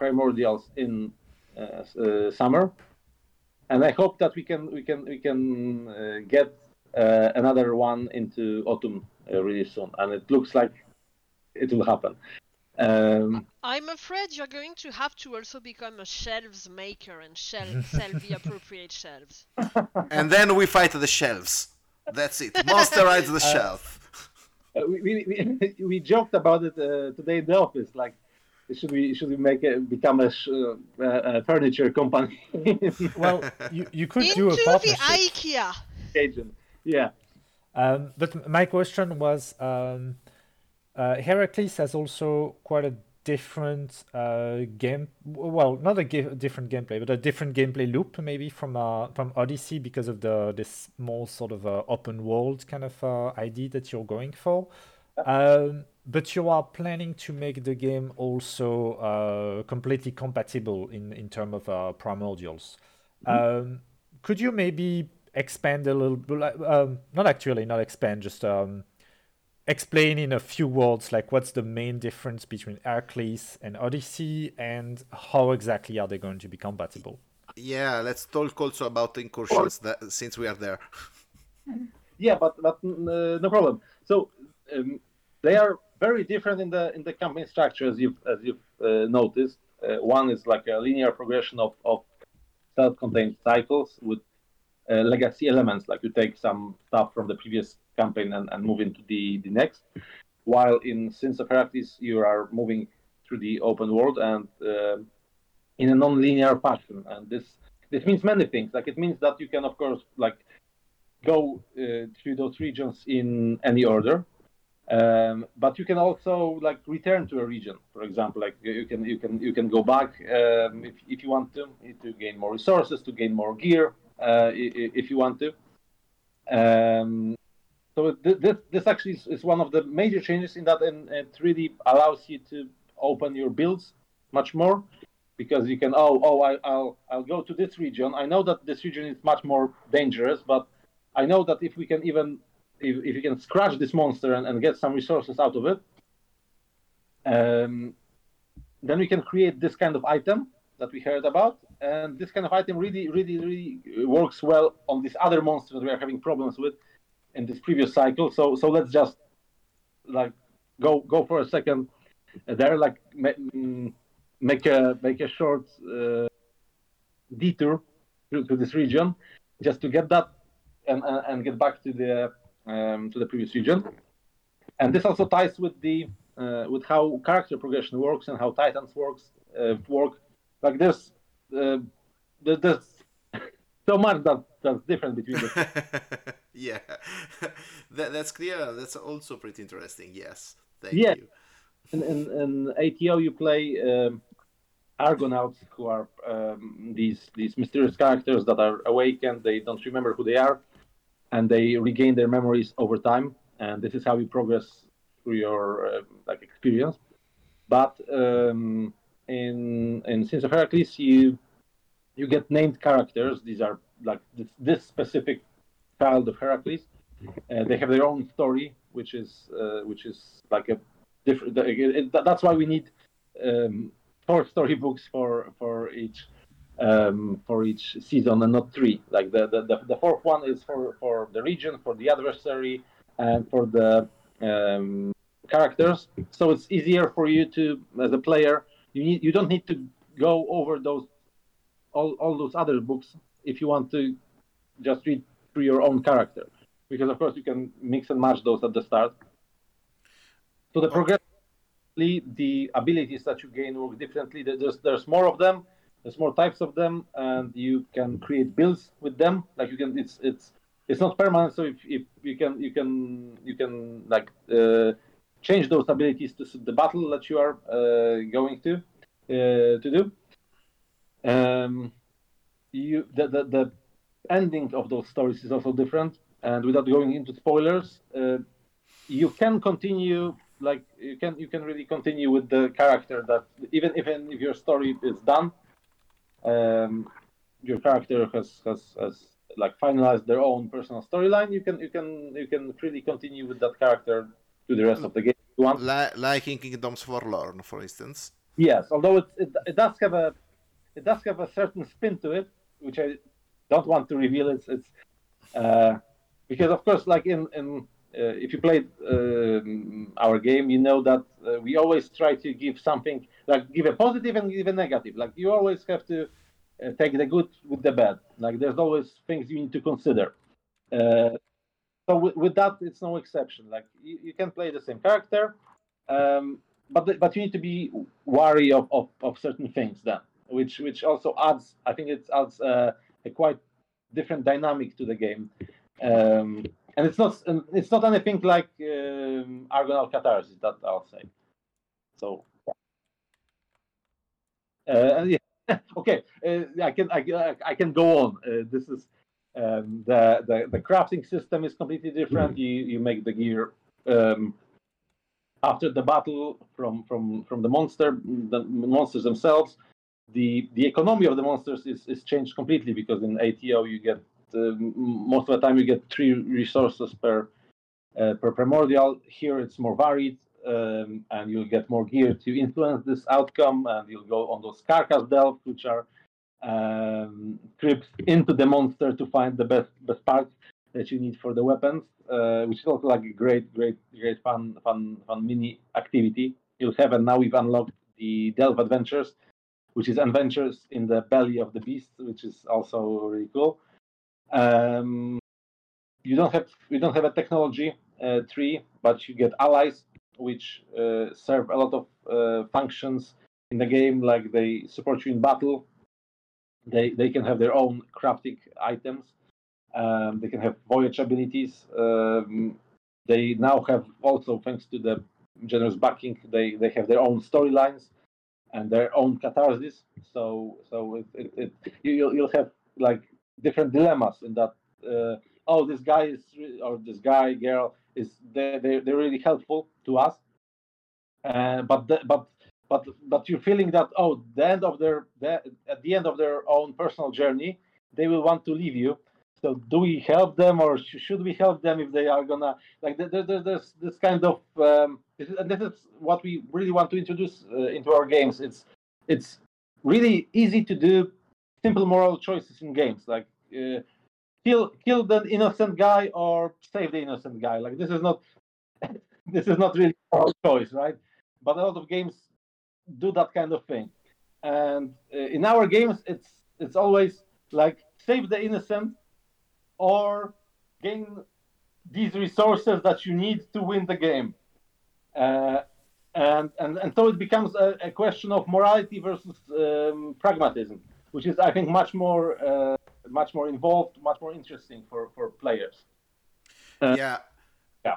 primordials in summer, and I hope that we can we can we can uh, get uh, another one into autumn uh, really soon, and it looks like it will happen. Um, I'm afraid you're going to have to also become a shelves maker and shel- sell the appropriate shelves. and then we fight the shelves. That's it. Monsterize the shelf. uh, we, we, we, we joked about it uh, today in the office. Like, should we should we make it become a, uh, a furniture company? Well, you, you could Into do a the. IKEA. agent. Yeah. Um, but my question was, um, uh, Heracles has also quite a different uh, game. Well, not a ga- different gameplay, but a different gameplay loop maybe from uh, from Odyssey because of the this more sort of uh, open world kind of uh, idea that you're going for. Um, but you are planning to make the game also uh, completely compatible in in terms of uh, primordials. Um, could you maybe expand a little bit? Um, not actually, not expand, just um, explain in a few words, like what's the main difference between Heracles and Odyssey, and how exactly are they going to be compatible? Yeah, let's talk also about incursions that, since we are there. Yeah, but but uh, no problem. So um, they are very different in the in the campaign structure as you've as you've uh, noticed. Uh, one is like a linear progression of of self-contained cycles with uh, legacy elements, like you take some stuff from the previous campaign and, and move into the the next. While in Sins of you are moving through the open world and uh, in a non-linear fashion, and this this means many things. Like it means that you can, of course, like go uh, through those regions in any order. Um, but you can also like return to a region, for example, like you can you can you can go back um, if, if you want to to gain more resources, to gain more gear, uh, if you want to. Um, so this this actually is, is, one of the major changes in that, and it really allows you to open your builds much more because you can oh oh I, I'll I'll go to this region. I know that this region is much more dangerous, but I know that if we can even if, if you can scratch this monster and, and get some resources out of it, um, then we can create this kind of item that we heard about. And this kind of item really, really, really works well on this other monster that we are having problems with in this previous cycle. So, so let's just like go go for a second there, like mm, make a make a short uh, detour to, to this region just to get that and, and get back to the um, to the previous region. And this also ties with the uh, with how character progression works and how Titans works uh, work. Like there's uh, there's so much that that's different between the. yeah, that, that's clear. That's also pretty interesting. Yes, thank yeah. you. In, in, in ATO, you play um, Argonauts, who are um, these these mysterious characters that are awakened. They don't remember who they are, and they regain their memories over time. And this is how you progress through your uh, like experience. But um, in in Sins of Heracles, you you get named characters. These are like this, this specific child of Heracles. Uh, they have their own story, which is uh, which is like a different. That's why we need um, four storybooks for for each um, for each season and not three. Like the, the, the, fourth one is for, for the region, for the adversary, and for the um, characters. So it's easier for you to, as a player, you need you don't need to go over those all, all those other books if you want to just read through your own character, because of course you can mix and match those at the start. So the progress, the abilities that you gain work differently. There's there's more of them there's more types of them, and you can create builds with them. Like you can, it's it's it's not permanent. So if, if you can you can you can like uh, change those abilities to suit the battle that you are uh, going to uh, to do. Um, you the, the the ending of those stories is also different. And without going into spoilers, uh, you can continue like you can you can really continue with the character that even even if your story is done um, your character has, has has like finalized their own personal storyline, you can you can you can really continue with that character to the rest of the game. You want. like in Kingdoms Forlorn, for instance. Yes, although it, it, it does have a it does have a certain spin to it, which I don't want to reveal. It's it's uh, because of course, like in in uh, if you played uh, our game, you know that we always try to give something like give a positive and give a negative. Like you always have to uh, take the good with the bad. Like there's always things you need to consider. Uh, so with, with, that, it's no exception. Like you, you can play the same character, um, but but you need to be wary of, of, of, certain things then, which which also adds. I think it adds uh, a quite different dynamic to the game. Um, and it's not it's not anything like um, Argonaut Catharsis that I'll say. So uh, yeah. okay, uh, I can I, I can go on. Uh, this is um, the, the the crafting system is completely different. Mm-hmm. You you make the gear um, after the battle from from from the monster the monsters themselves. The the economy of the monsters is, is changed completely because in ATO you get uh, most of the time you get three resources per uh, per primordial. Here it's more varied um, and you'll get more gear to influence this outcome, and you'll go on those carcass delves, which are um, trips into the monster to find the best best parts that you need for the weapons, uh, which is also like a great, great, great fun, fun, fun mini activity. You'll have, and now we've unlocked the Delve Adventures, which is adventures in the belly of the beast, which is also really cool. Um, you don't have you don't have a technology uh, tree, but you get allies which uh, serve a lot of uh, functions in the game, like they support you in battle. They they can have their own crafting items. Um, they can have voyage abilities. Um, they now have also, thanks to the generous backing, they, they have their own storylines and their own catharsis. So so it, it, it you, you'll have like different dilemmas in that. Uh, oh, this guy is or this guy girl is they they they're really helpful to us. Uh, but the, but but but you're feeling that oh the end of their the, at the end of their own personal journey they will want to leave you. So do we help them or sh- should we help them if they are gonna like there, there, there's this kind of um, this is, and this is what we really want to introduce uh, into our games. It's it's really easy to do simple moral choices in games. Like uh, kill kill the innocent guy or save the innocent guy. Like this is not this is not really a choice right? But a lot of games do that kind of thing. And uh, in our games it's it's always like save the innocent or gain these resources that you need to win the game. Uh, and, and, and so it becomes a, a question of morality versus um, pragmatism, which is, I think, much more uh, much more involved, much more interesting for, for players. Uh, yeah. Yeah.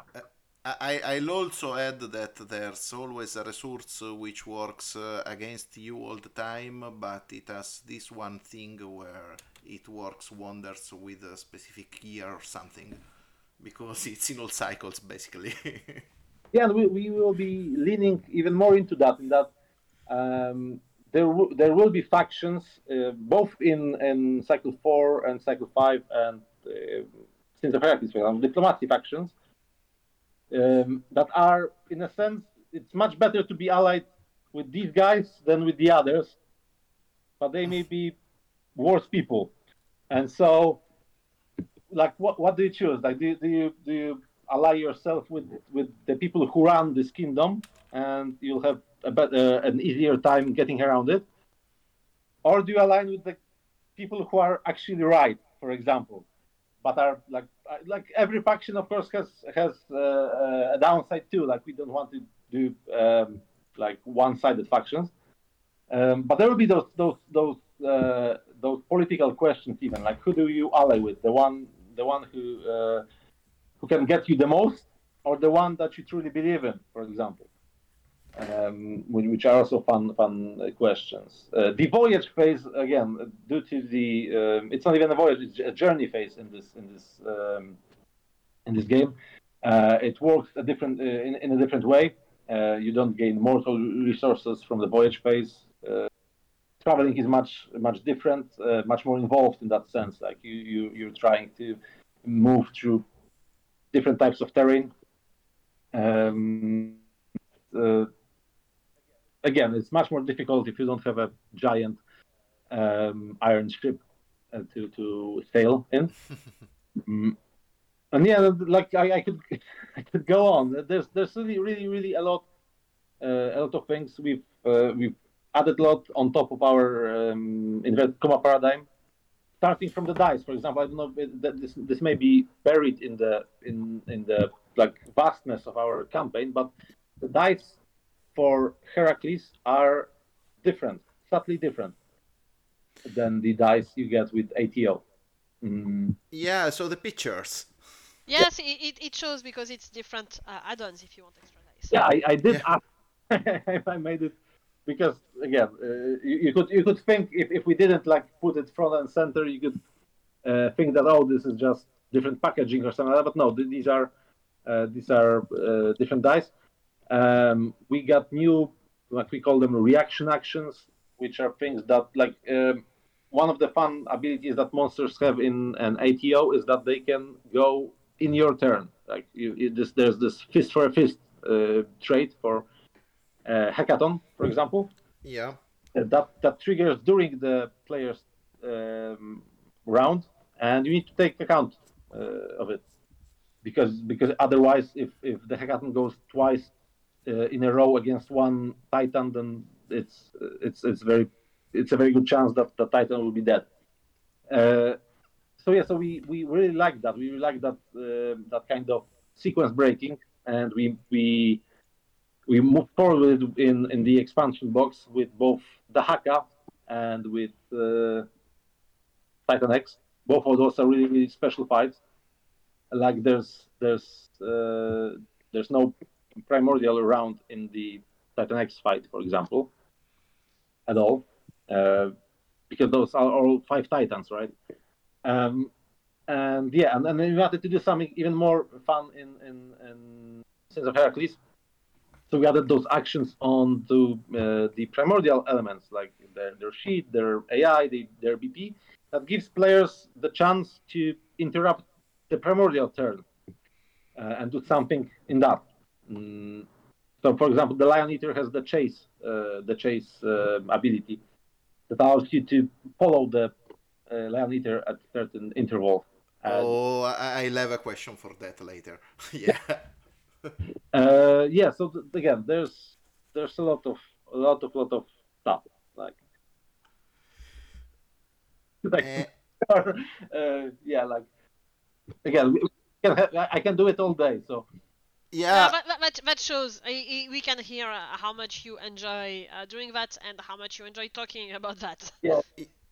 I, I'll also add that there's always a resource which works uh, against you all the time, but it has this one thing where it works wonders with a specific gear or something, because it's in all cycles basically. yeah, and we, we will be leaning even more into that, in that um, there, w- there will be factions, uh, both in, in Cycle 4 and Cycle 5 and uh, Sins of Heracles, for example, diplomacy factions um, that are, in a sense, it's much better to be allied with these guys than with the others, but they may be worse people. And so, like, what what do you choose? Like, do, do you do you ally yourself with with the people who run this kingdom, and you'll have a better, an easier time getting around it, or do you align with the people who are actually right? For example, but are like like every faction, of course, has has uh, a downside too. Like we don't want to do um, like one-sided factions, um, but there will be those those those uh, those political questions even like who do you ally with the one the one who uh, who can get you the most or the one that you truly believe in, for example. Um, which are also fun fun questions. Uh, the voyage phase again, due to the um, it's not even a voyage; it's a journey phase in this in this um, in this game. Uh, it works a different uh, in, in a different way. Uh, you don't gain mortal resources from the voyage phase. Uh, traveling is much much different, uh, much more involved in that sense. Like you you you're trying to move through different types of terrain. Again, it's much more difficult if you don't have a giant um, iron ship uh, to to sail in. mm. And yeah, like I, I, could I could go on. There's there's really really really a lot uh, a lot of things we've uh, we've added a lot on top of our um, inverted comma paradigm. Starting from the dice, for example, I don't know this this may be buried in the in in the like vastness of our campaign, but the dice for Heracles are different, subtly different than the dice you get with ATO. Mm. Yeah, so the pictures. Yes, it, it shows because it's different uh, add-ons if you want extra dice. Yeah, I, I did yeah. ask if I made it because again, uh, you, you, could you could think if, if we didn't like put it front and center, you could uh, think that oh this is just different packaging or something like that. But no, these are uh, these are uh, different dice. Um, we got new, like we call them reaction actions, which are things that like um, one of the fun abilities that monsters have in an ATO is that they can go in your turn. Like you, you this, there's this fist for a fist uh, trait for uh, Hekaton, for example. Yeah. Uh, that that triggers during the player's um, round, and you need to take account uh, of it because because otherwise, if if the Hekaton goes twice uh, in a row against one Titan, then it's it's it's very it's a very good chance that the Titan will be dead. Uh, so yeah, so we, we really like that. We really like that uh, that kind of sequence breaking, and we we we move forward in in the expansion box with both the Haka and with uh, Titan X. both of those are really, really special fights. Like there's there's uh, there's no primordial round in the Titan X fight, for example, at all, uh, because those are all five Titans, right? Um, and yeah, and, then we wanted to do something even more fun in in, in Sins of Heracles. So we added those actions onto uh, the primordial elements, like their, their sheet, their AI, the, their BP, that gives players the chance to interrupt the primordial turn uh, and do something in that. Mm. So, for example, the Lion Eater has the chase, uh, the chase uh, ability that allows you to follow the uh, Lion Eater at certain intervals. oh, I- I'll have a question for that later. yeah. uh, yeah. So th- again, there's there's a lot of a lot of lot of stuff like like Eh, uh, yeah, like again, we can ha- I can do it all day. So Yeah, yeah. that, that, that, that shows. I, I, we can hear uh, how much you enjoy uh, doing that and how much you enjoy talking about that.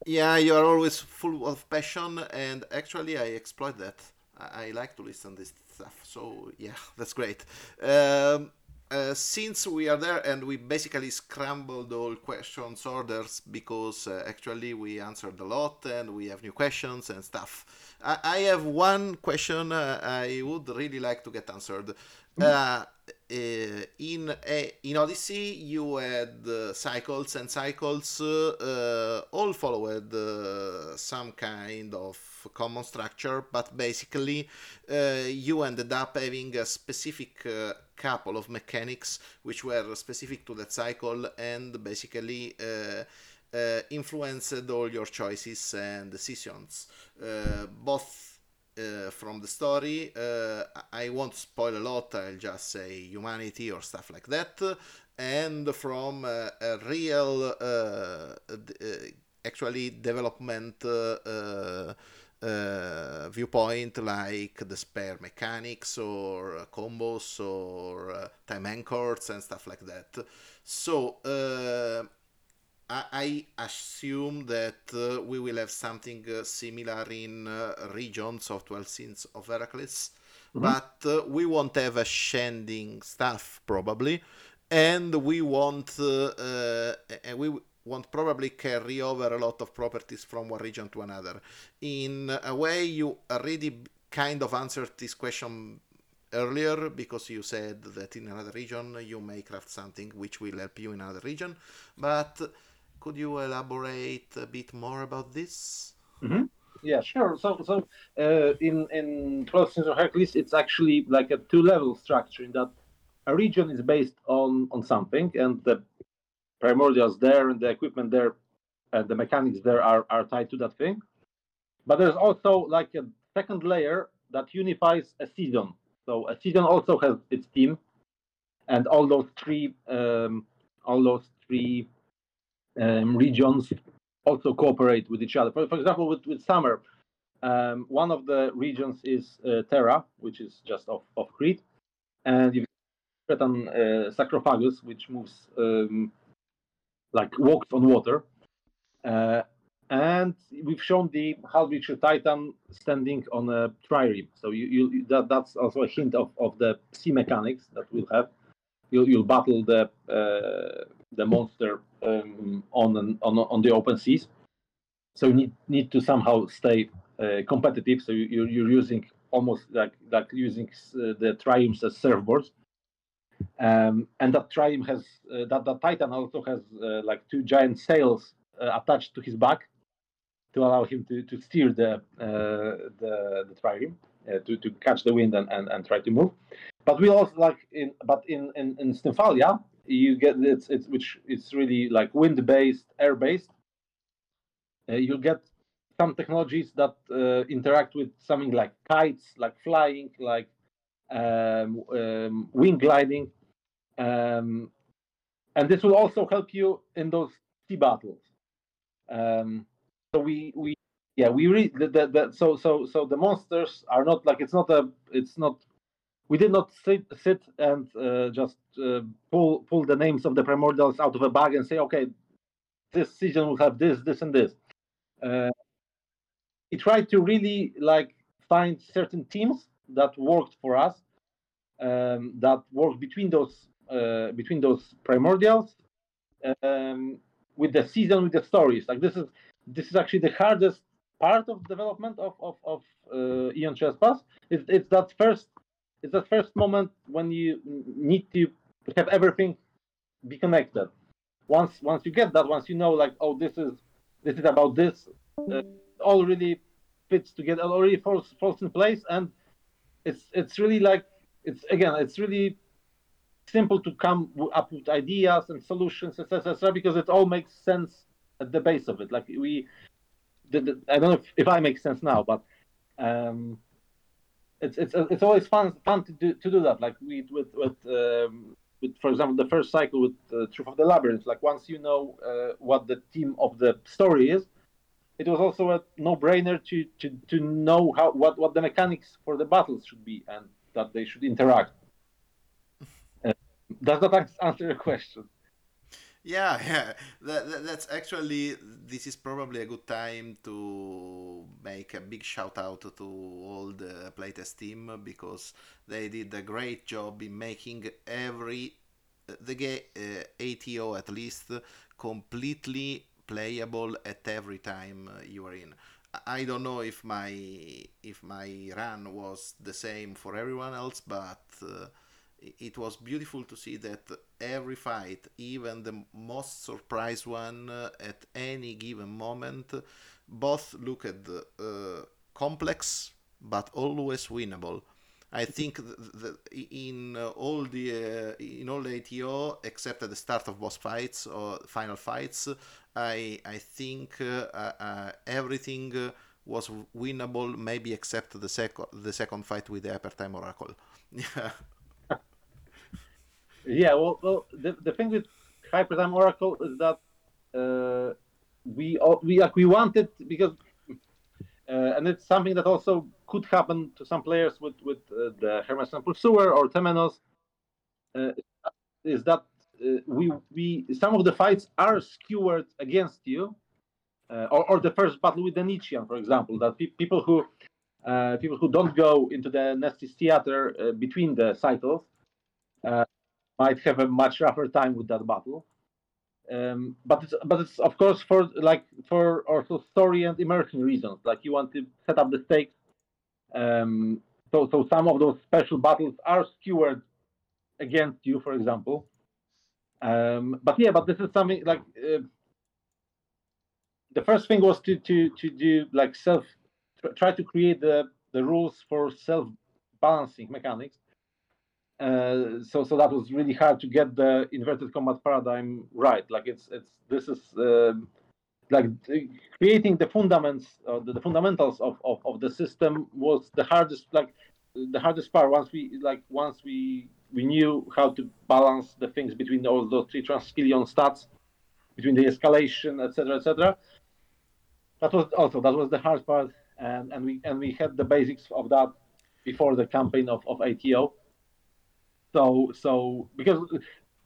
Yeah, you are always full of passion, and actually, I exploit that. I, I like to listen to this stuff, so yeah, that's great. Um, uh, since we are there and we basically scrambled all questions orders because uh, actually we answered a lot and we have new questions and stuff. I, I have one question uh, I would really like to get answered. Uh, uh, in a, in Odyssey, you had uh, cycles, and cycles uh, all followed some kind of common structure, but basically, you ended up having a specific couple of mechanics which were specific to that cycle and basically. Influenced all your choices and decisions, both uh, from the story. Uh, I won't spoil a lot, I'll just say humanity or stuff like that. And from uh, a real, uh, uh, actually, development uh, viewpoint, like the spare mechanics or combos or time anchors and stuff like that. So, I I assume that uh, we will have something uh, similar in uh, regions of 12 Sins of Heracles, but uh, we won't have a shending stuff probably, and we won't uh, uh, and we won't probably carry over a lot of properties from one region to another. In a way, you already kind of answered this question earlier because you said that in another region you may craft something which will help you in another region, but could you elaborate a bit more about this? yeah, sure. So so uh, in in Twelve Sins of Hercules, it's actually like a two level structure in that a region is based on on something, and the primordials there and the equipment there and the mechanics there are are tied to that thing. But there's also like a second layer that unifies a season. So a season also has its team, and all those three um, all those three um, regions also cooperate with each other. For, for example, with, with summer, um, one of the regions is uh, Terra, which is just off, off Crete, and you've got uh, Sarcophagus, which moves um, like walks on water. Uh, and we've shown the Halbreacher Titan standing on a trireme. So you, you that, that's also a hint of, of the sea mechanics that we'll have. You'll, you'll battle the uh, the monster um, on, an, on on the open seas. So you need need to somehow stay uh, competitive. So you, you're, you're using almost like like using uh, the triumphs as surfboards. Um, and that triumph has uh, that that Titan also has uh, like two giant sails uh, attached to his back to allow him to, to steer the uh, the the trireme uh, to to catch the wind and, and, and try to move. But we also like in but in in, in Stymphalia you get it's it's which it's really like wind based, air based. Uh, you'll get some technologies that uh, interact with something like kites, like flying, like um, um, wing gliding, um, and this will also help you in those sea battles. Um, so we we yeah we read that so so so the monsters are not like it's not a it's not we did not sit sit and uh, just uh, pull pull the names of the primordials out of a bag and say okay this season will have this this and this uh, we tried to really like find certain teams that worked for us, um, that worked between those uh, between those primordials, um, with the season, with the stories. Like this is this is actually the hardest part of development of of, of uh, Aeon Trespass. It's, it's that first it's the first moment when you need to have everything be connected. Once once you get that, once you know like oh this is this is about this, uh, all really fits together, already falls falls in place, and it's it's really like it's again it's really simple to come up with ideas and solutions, etc., etc., because it all makes sense at the base of it. Like we, the, the, I don't know if, if I make sense now, but um, it's it's it's always fun fun to do to do that. Like we with with um, with for example the first cycle with uh, Truth of the Labyrinth. Like once you know uh, what the theme of the story is, it was also a no-brainer to to to know how what what the mechanics for the battles should be and that they should interact. Uh, does that answer your question? Yeah, yeah. That, that, that's actually this is probably a good time to make a big shout out to all the playtest team because they did a great job in making every the game uh, ATO at least completely playable at every time you are in. I don't know if my if my run was the same for everyone else, but uh, it was beautiful to see that every fight, even the most surprise one uh, at any given moment, both looked uh, complex but always winnable. I think in uh, all the uh, in all the ATO except at the start of boss fights or final fights, I I think uh, uh, everything was winnable, maybe except the second the second fight with the Hypertime Oracle. Yeah. Yeah, well, well the, the thing with Hypertime Oracle is that uh, we we like we wanted because uh, and it's something that also could happen to some players with with uh, the Hermes and Pursuer or Temenos uh, is that uh, we we some of the fights are skewered against you uh, or, or the first battle with the Nietzschean, for example, that pe- people who people who don't go into the Nestis theater between the cycles might have a much rougher time with that battle. Um, but it's but it's of course for like for also story and immersion reasons. Like you want to set up the stakes. Um, so so some of those special battles are skewered against you, for example. Um, but yeah, but this is something like uh, the first thing was to to to do like self try to create the the rules for self balancing mechanics uh, so so that was really hard to get the inverted combat paradigm right. Like it's it's this is uh, like creating the fundaments uh, the, the, fundamentals of, of, of the system was the hardest like the hardest part once we like once we we knew how to balance the things between all those three transkillion stats between the escalation etc etc that was also that was the hard part. And and we and we had the basics of that before the campaign of, of ATO so so because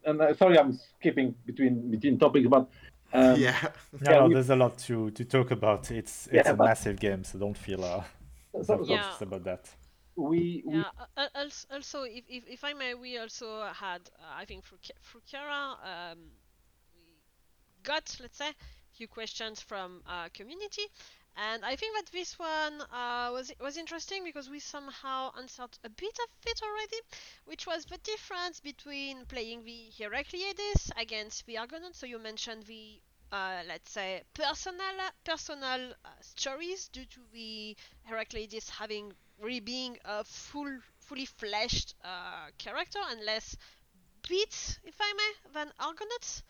and uh, sorry I'm skipping between between topics, but um, yeah, yeah, no, we, there's a lot to to talk about. It's it's yeah, a but, massive game, so don't feel uh, so, yeah. about that. We, we... yeah. Uh, also, if, if, if I may, we also had uh, I think through through Kiara, um, we got let's say a few questions from our community and I think that this one uh, was was interesting because we somehow answered a bit of it already, which was the difference between playing the Heracleides against the Argonaut. So you mentioned the uh, let's say personal personal uh, stories due to the Heracleides having really being a full fully fleshed uh, character and less beats, if I may, than Argonauts.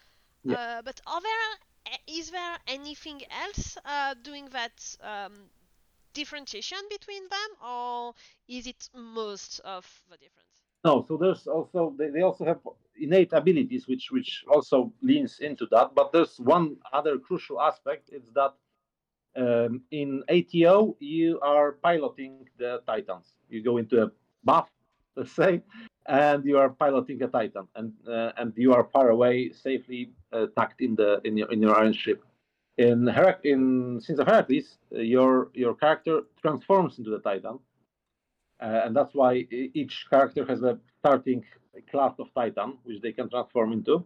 Yeah. Uh, but are there is there anything else uh, doing that um, differentiation between them, or is it most of the difference? No, so there's also they, they also have innate abilities which which also leans into that. But there's one other crucial aspect: is that um, in ATO you are piloting the Titans. You go into a buff, let's say, and you are piloting a Titan, and uh, and you are far away, safely uh, tucked in the in your in your iron ship. in Herac- in Sins of Herakles, uh, your your character transforms into the Titan, uh, and that's why each character has a starting class of Titan, which they can transform into.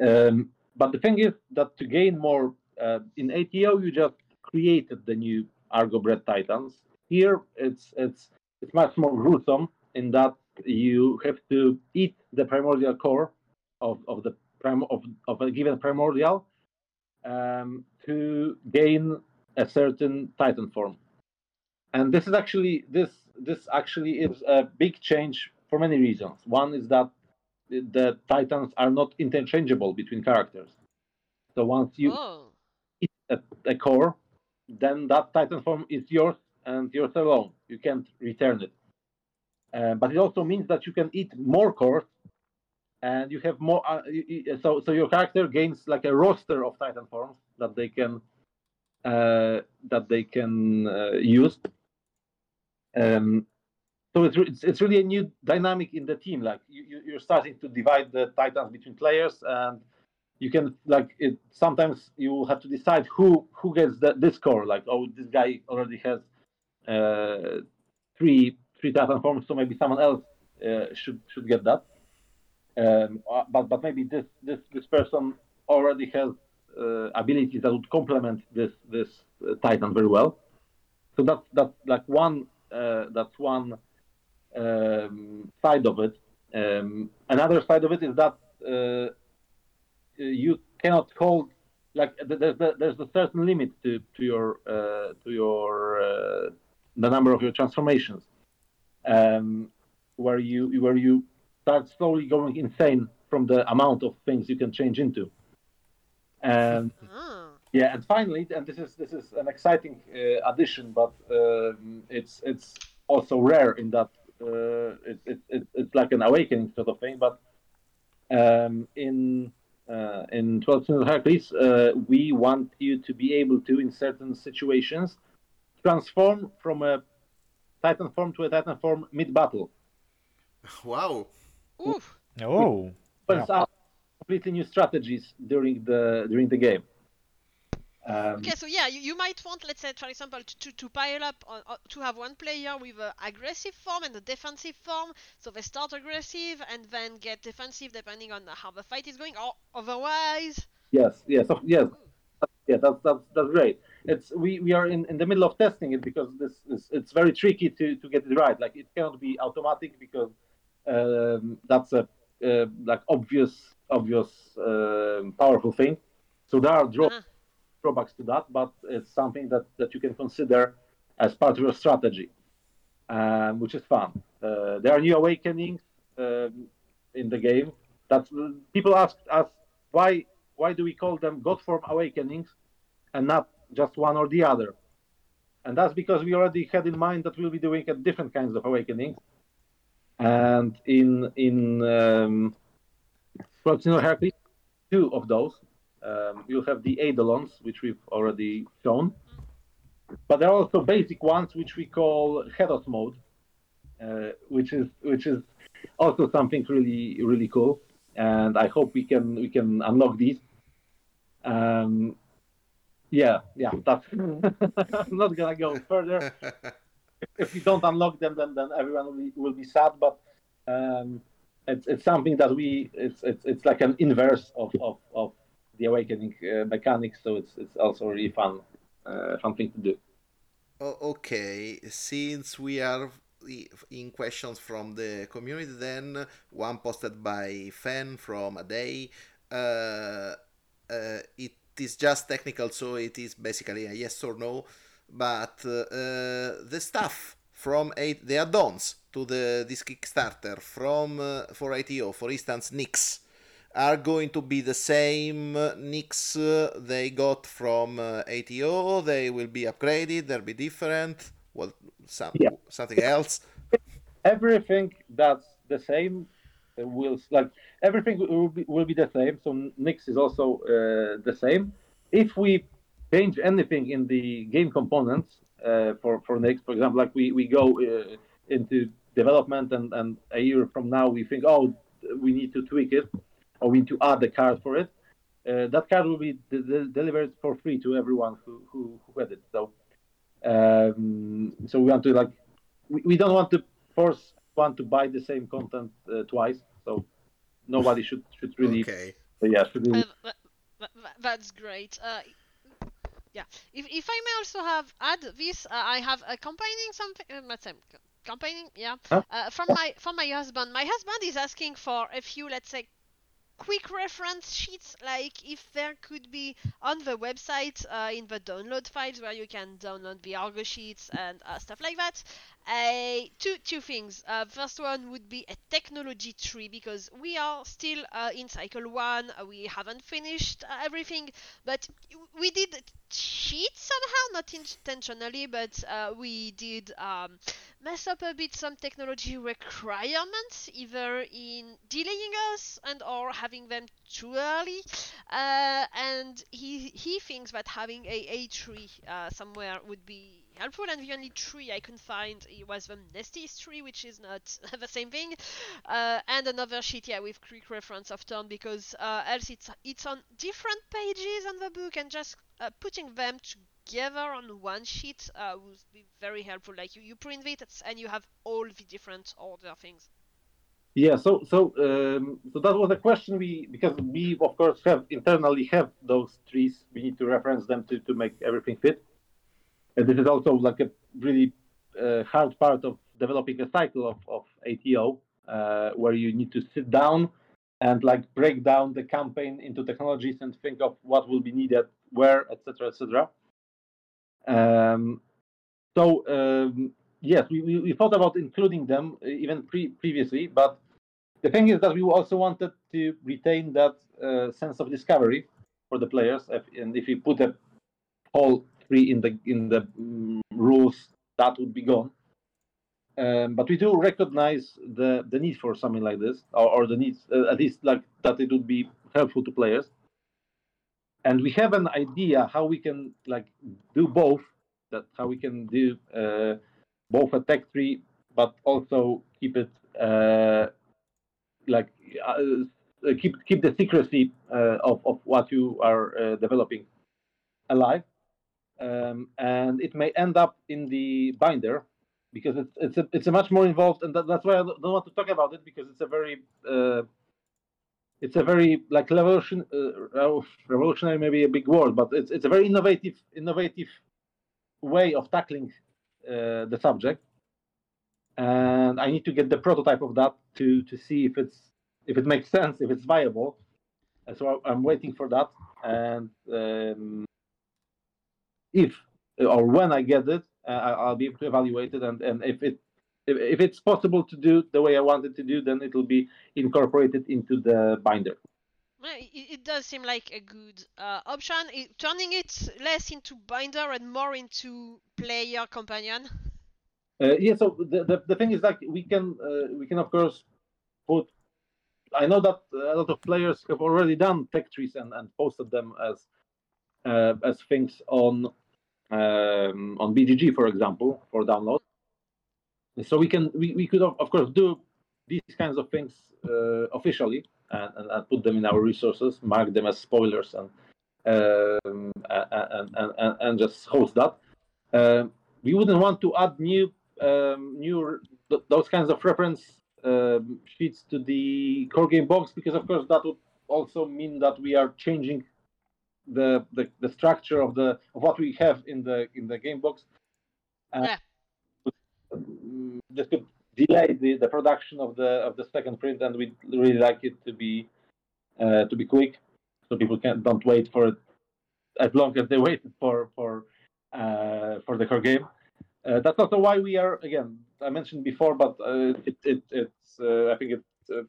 Um, but the thing is that to gain more uh, in ATO, you just created the new Argo bred Titans. Here, it's it's it's much more gruesome in that you have to eat the primordial core of, of the prim- of, of a given primordial um, to gain a certain Titan form. And this is actually this this actually is a big change for many reasons. One is that the- the Titans are not interchangeable between characters. So once you Oh. eat a, a core, then that Titan form is yours and yours alone. You can't return it. Uh, but it also means that you can eat more cores, and you have more. Uh, so so your character gains like a roster of Titan forms that they can uh, that they can uh, use. Um, so it's, re- it's it's really a new dynamic in the team. Like you, you you're starting to divide the Titans between players and you can like it sometimes you have to decide who who gets the, this score like oh this guy already has uh, three three Titan forms so maybe someone else uh, should should get that. Um, uh, but but maybe this this this person already has uh, abilities that would complement this this uh, Titan very well. So that's that's like one that's one um, side of it. Um, another side of it is that uh, you cannot hold like there's there's a certain limit to to your uh, to your uh, the number of your transformations um, where you where you start slowly going insane from the amount of things you can change into and Ah. yeah and finally and this is this is an exciting uh, addition but um, it's it's also rare in that uh, it, it, it, it's like an awakening sort of thing but um, in uh, in 12 Sins of Hercules, uh, we want you to be able to, in certain situations, transform from a Titan form to a Titan form mid battle. Wow. Ooh. Oh, Opens up completely new strategies during the during the game. Um, Okay, so yeah, you, you might want, let's say, for example, to, to, to pile up on, uh, to have one player with an aggressive form and a defensive form. So they start aggressive and then get defensive depending on how the fight is going. Or otherwise, Yes, yes, of, yes, yeah. That's that's that's great. It's we, we are in, in the middle of testing it because this is it's very tricky to, to get it right. Like it cannot be automatic because um, that's a uh, like obvious obvious um powerful thing. So there are draw, Ah. drawbacks to that, but it's something that, that you can consider as part of your strategy, um, which is fun. Uh, there are new awakenings um, in the game. That's people ask us why why do we call them God form awakenings and not just one or the other? And that's because we already had in mind that we'll be doing a different kinds of awakenings. And in in um, Proxino two of those. Um, you'll have the Eidolons, which we've already shown. But there are also basic ones which we call Hedos mode, uh, which is which is also something really really cool. And I hope we can we can unlock these. Um, yeah, yeah. That's I'm not gonna go further. if we don't unlock them, then then everyone will be, will be sad. But um, it's it's something that we it's it's it's like an inverse of of, of the awakening uh, mechanics. So it's it's also really fun uh, fun thing to do. O- okay, since we are in questions from the community, then one posted by fan from a day. Uh, uh, it is just technical, so it is basically a yes or no. But uh, uh, the stuff from eight, the add-ons to the this Kickstarter from uh, for ITO, for instance, Nix, are going to be the same Nix uh, they got from uh, ATO. They will be upgraded. They'll be different. Well, some Yeah. something else. everything that's the same will like everything will be, will be the same. So Nix is also uh, the same. If we change anything in the game components uh, for for Nix, for example, like we we go uh, into development and and a year from now we think oh we need to tweak it or we need to add a card for it. uh, that card will be de- de- delivered for free to everyone who who, who had it. So um, so we want to like we, we don't want to force one to buy the same content uh, twice. So nobody should should really Okay. yeah should really Uh, tha- tha- tha- that's great. Uh, yeah. If, if I may also have add this, uh, I have accompanying something. Uh, let's say, c- accompanying, yeah. Huh? Uh, from my from my husband. My husband is asking for a few, let's say, quick reference sheets. Like if there could be on the website uh, in the download files where you can download the Argo sheets and uh, stuff like that. Uh, two two things. Uh, first one would be a technology tree because we are still uh, in cycle one. Uh, we haven't finished uh, everything, but we did cheat somehow, not intentionally, but uh, we did um, mess up a bit some technology requirements, either in delaying us and or having them too early. Uh, and he he thinks that having a a tree somewhere would be helpful and the only tree I could find was the Nestis tree which is not the same thing uh, and another sheet yeah with quick reference of turn because uh, else it's it's on different pages on the book and just uh, putting them together on one sheet uh, would be very helpful like you, you print it and you have all the different order things Yeah, so so um, so that was a question we because we of course have internally have those trees. We need to reference them to, to make everything fit. And this is also like a really uh, hard part of developing a cycle of, of ATO, uh, where you need to sit down and like break down the campaign into technologies and think of what will be needed where, etc., etc. Um, so um, yes, we, we, we thought about including them uh, even pre- previously, but the thing is that we also wanted to retain that uh, sense of discovery for the players, if, and if we put a whole in the in the mm, rules, that would be gone. Um, but we do recognize the the need for something like this, or, or the needs uh, at least like that it would be helpful to players. And we have an idea how we can like do both. That how we can do uh, both a tech tree, but also keep it uh, like uh, keep keep the secrecy uh, of of what you are uh, developing alive, um, and it may end up in the binder because it's it's a, it's a much more involved, and that, that's why I don't want to talk about it because it's a very uh, it's a very like revolution uh, revolutionary maybe a big word, but it's it's a very innovative innovative way of tackling uh, the subject and I need to get the prototype of that to to see if it's if it makes sense, if it's viable. And so I'm waiting for that, and um, if or when I get it, uh, I'll be able to evaluate it, and and if it if, if it's possible to do the way I want it to do, then it will be incorporated into the binder. It, it does seem like a good uh, option. It, turning it less into binder and more into player companion. Uh, yeah, so the, the, the thing is like we can uh, we can of course put. I know that a lot of players have already done tech trees and, and posted them as as things on um, on BGG, for example, for download. So we can we, we could of, course do these kinds of things uh, officially and, and, and, put them in our resources, mark them as spoilers, and um, and, and, and, and just host that. Um, we wouldn't want to add new um, new th- those kinds of reference um, sheets to the core game box because of course that would also mean that we are changing the the, the structure of the of what we have in the in the game box uh, yeah. this could delay the, the production of the of the second print and we'd really like it to be uh, to be quick so people can don't wait for it as long as they waited for for uh, for the core game uh, that's also why we are again. I mentioned before, but uh, it, it, it's uh, I think it,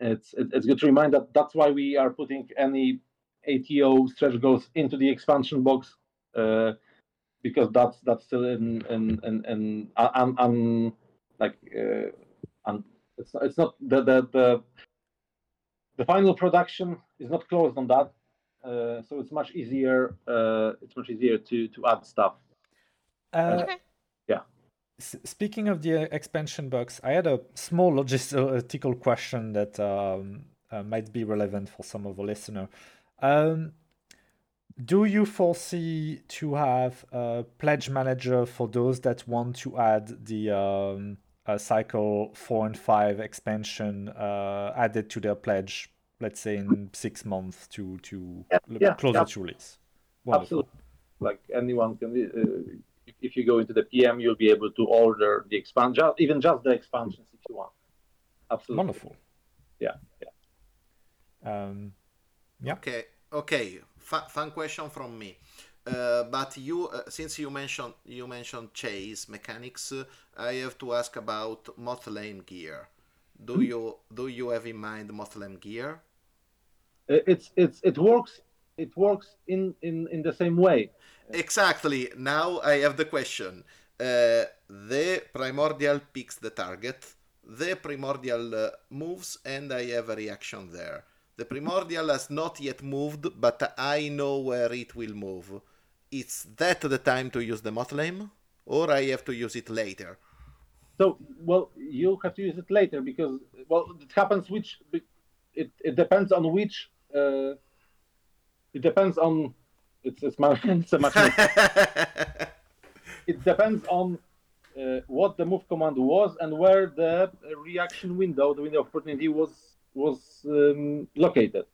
it's it's good to remind that that's why we are putting any ATO stretch goals into the expansion box because that's that's still in in in, in un, un, like un, it's it's not the the the the final production is not closed on that, uh, so it's much easier. Uh, it's much easier to to add stuff. Uh, okay. Yeah. S- speaking of the expansion box, I had a small logistical question that um, uh, might be relevant for some of the listener. Um, do you foresee to have a pledge manager for those that want to add the um, uh, cycle four and five expansion uh, added to their pledge, let's say in six months to to Yeah, yeah, closer yeah. to release? Wonderful. Absolutely. Like anyone can. Uh, if, if you go into the PM, you'll be able to order the expansion, even just the expansions if you want. Absolutely. Wonderful. Yeah, Um, yeah. Okay, okay. Fun, fun question from me. Uh, but you, uh, since you mentioned you mentioned chase mechanics, uh, I have to ask about Mothland gear. Do you do you have in mind Mothland gear? Uh, It's it's it works. It works in in in the same way. Exactly. Now I have the question. Uh, the primordial picks the target. The primordial uh, moves, and I have a reaction there. The primordial has not yet moved, but I know where it will move. Is that the time to use the Mothlam, or I have to use it later? So well, you have to use it later because well, it happens which it it depends on which. Uh, it depends on. It's it's, my, it's a much. it depends on uh, what the move command was and where the reaction window, the window of opportunity, was was um, located.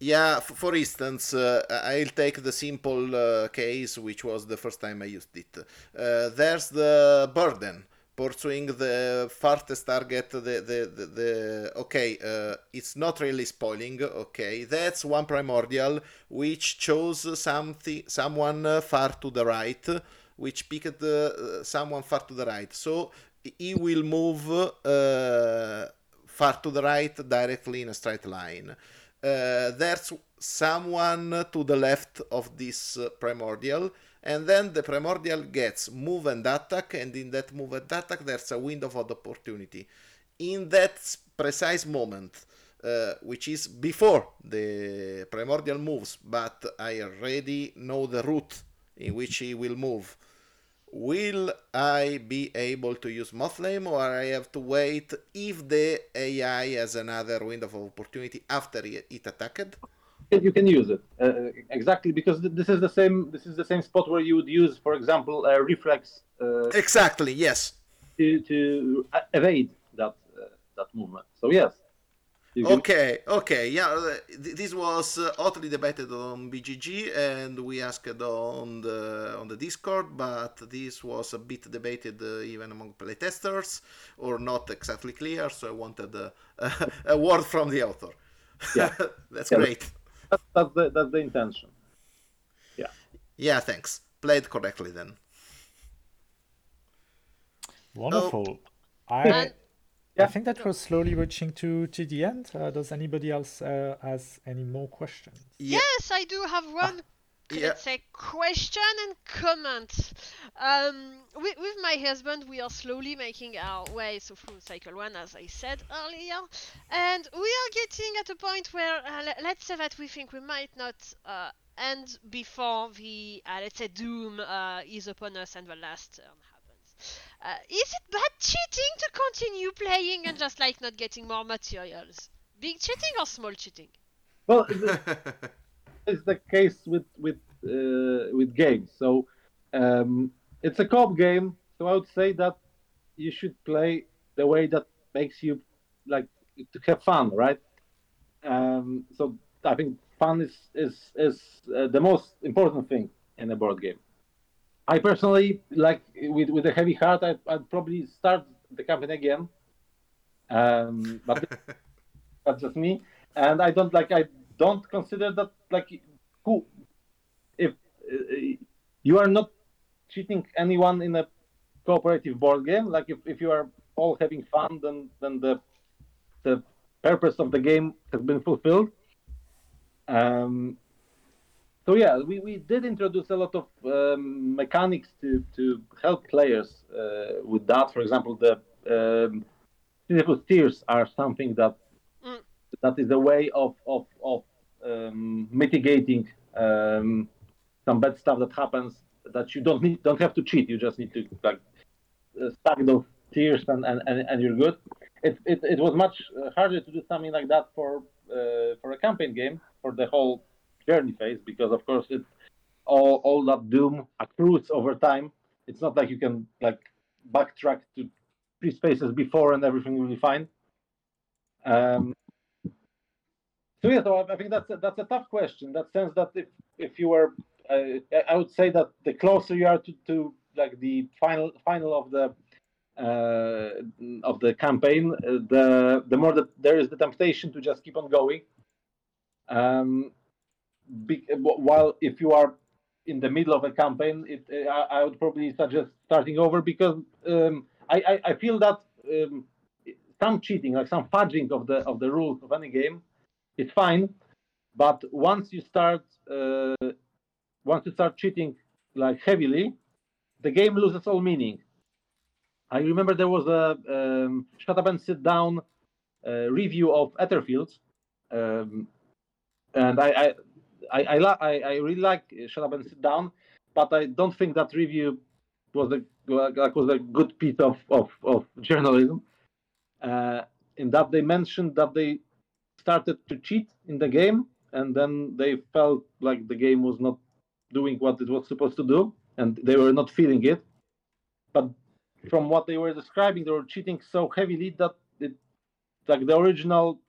Yeah, for instance, uh, I'll take the simple uh, case, which was the first time I used it. Uh, there's the burden pursuing the farthest target. The the the, the okay, uh, it's not really spoiling. Okay, that's one primordial which chose something, someone uh, far to the right, which picked uh, someone far to the right. So he will move far to the right directly in a straight line. Uh, there's someone to the left of this uh, primordial, and then the primordial gets move and attack, and in that move and attack, there's a window of opportunity. In that precise moment, uh, which is before the primordial moves, but I already know the route in which he will move. Will I be able to use Mothlam or I have to wait if the AI has another window of opportunity after it it attacked? You can use it uh, exactly because th- this is the same. This is the same spot where you would use, for example, a reflex uh, Exactly, yes. to to uh, evade that uh, that movement. So yes. You can- Okay, okay, yeah. uh, This was uh, hotly debated on BGG, and we asked on the on the Discord, but this was a bit debated uh, even among playtesters, or not exactly clear. So I wanted uh, a word from the author. Yeah. That's Yeah. great. That's, that's the that's the intention. Yeah, Yeah. thanks. Played correctly then. Wonderful. I And I think that was slowly reaching to to the end. Uh, does anybody else uh, has any more questions? Yeah, Yes, I do have one. yeah. Let's say question and comment. Um, with, with my husband, we are slowly making our way so through cycle one, as I said earlier, and we are getting at a point where uh, le- let's say that we think we might not uh, end before the uh, let's say doom uh, is upon us and the last turn happens. Uh, is it bad cheating to continue playing and just like not getting more materials? Big cheating or small cheating? Well, it- it's the case with with uh, with games. So um, it's a co-op game. So I would say that you should play the way that makes you like to have fun, right? Um, so I think fun is is is uh, the most important thing in a board game. I personally like with with a heavy heart. I'd, I'd probably start the campaign again, um, but that's just me. And I don't like I don't consider that like who if uh, you are not cheating anyone in a cooperative board game. Like if, if you are all having fun, then then the the purpose of the game has been fulfilled. Um, so yeah, we, we did introduce a lot of um, mechanics to, to help players uh, with that. For example, the um, tears are something that Mm. that is a way of of, of um, mitigating um, some bad stuff that happens that you don't need don't have to cheat. You just need to like uh, stack those tears and, and, and, and you're good. It, it, it was much harder to do something like that for uh, for a campaign game for the whole journey phase because of course it all all that doom accrues over time. It's not like you can like backtrack to three spaces before and everything will be fine. Um, so yeah, so I think that's a, that's a tough question. That sense that if if you were, uh, I would say that the closer you are to, to like the final final of the uh, of the campaign, uh, the the more that there is the temptation to just keep on going. Um, while if you are in the middle of a campaign, it, I, I would probably suggest starting over because um, I, I, I, feel that um, some cheating, like some fudging of the of the rules of any game, is fine, but once you start uh, once you start cheating like heavily, the game loses all meaning. I remember there was a um, shut up and sit down uh, review of Etherfields, um, and I, I I I, I, I really like Shut Up and Sit Down, but I don't think that review was a like was a good piece of of, of journalism. Uh, in that they mentioned that they started to cheat in the game, and then they felt like the game was not doing what it was supposed to do, and they were not feeling it. But from what they were describing, they were cheating so heavily that it, like the original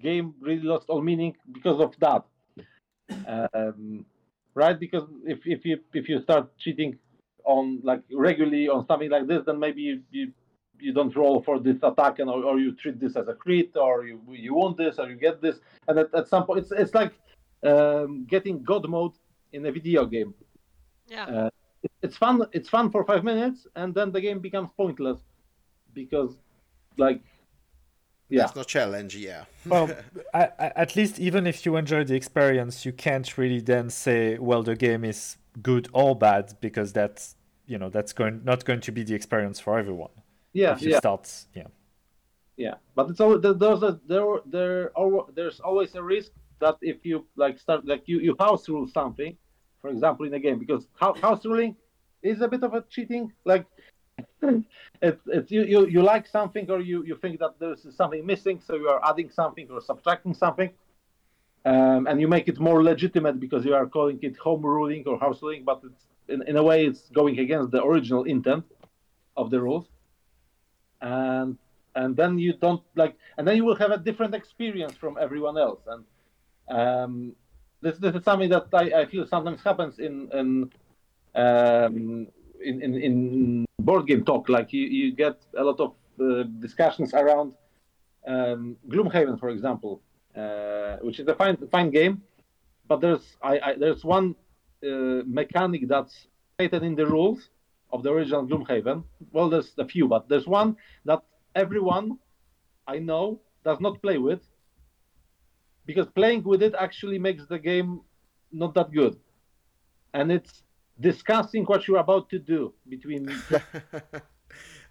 game really lost all meaning because of that um, right? Because if, if you if you start cheating on like regularly on something like this, then maybe you you, you don't roll for this attack and or, or you treat this as a crit or you you want this or you get this, and at, at some point it's it's like um, getting God mode in a video game. Yeah. Uh, it, it's fun. It's fun for five minutes, and then the game becomes pointless because, like, yeah. There's no challenge, yeah. well, I, I, at least even if you enjoy the experience, you can't really then say, well, the game is good or bad because that's you know that's going not going to be the experience for everyone. Yeah, if you yeah. start, yeah. Yeah, but it's always there's a there there there's always a risk that if you like start like you you house rule something, for example, in a game because house ruling is a bit of a cheating. Like it's you, you you like something or you you think that there's something missing so you are adding something or subtracting something. Um, and you make it more legitimate because you are calling it home ruling or house ruling but in, in a way it's going against the original intent of the rules. And and then you don't like and then you will have a different experience from everyone else. And um, this this is something that I, I feel sometimes happens in in um, in, in, in board game talk, like you, you get a lot of uh, discussions around um, Gloomhaven, for example, uh, which is a fine fine game, but there's I, I there's one uh, mechanic that's stated in the rules of the original Gloomhaven. Well, there's a few, but there's one that everyone I know does not play with because playing with it actually makes the game not that good, and it's discussing what you're about to do between.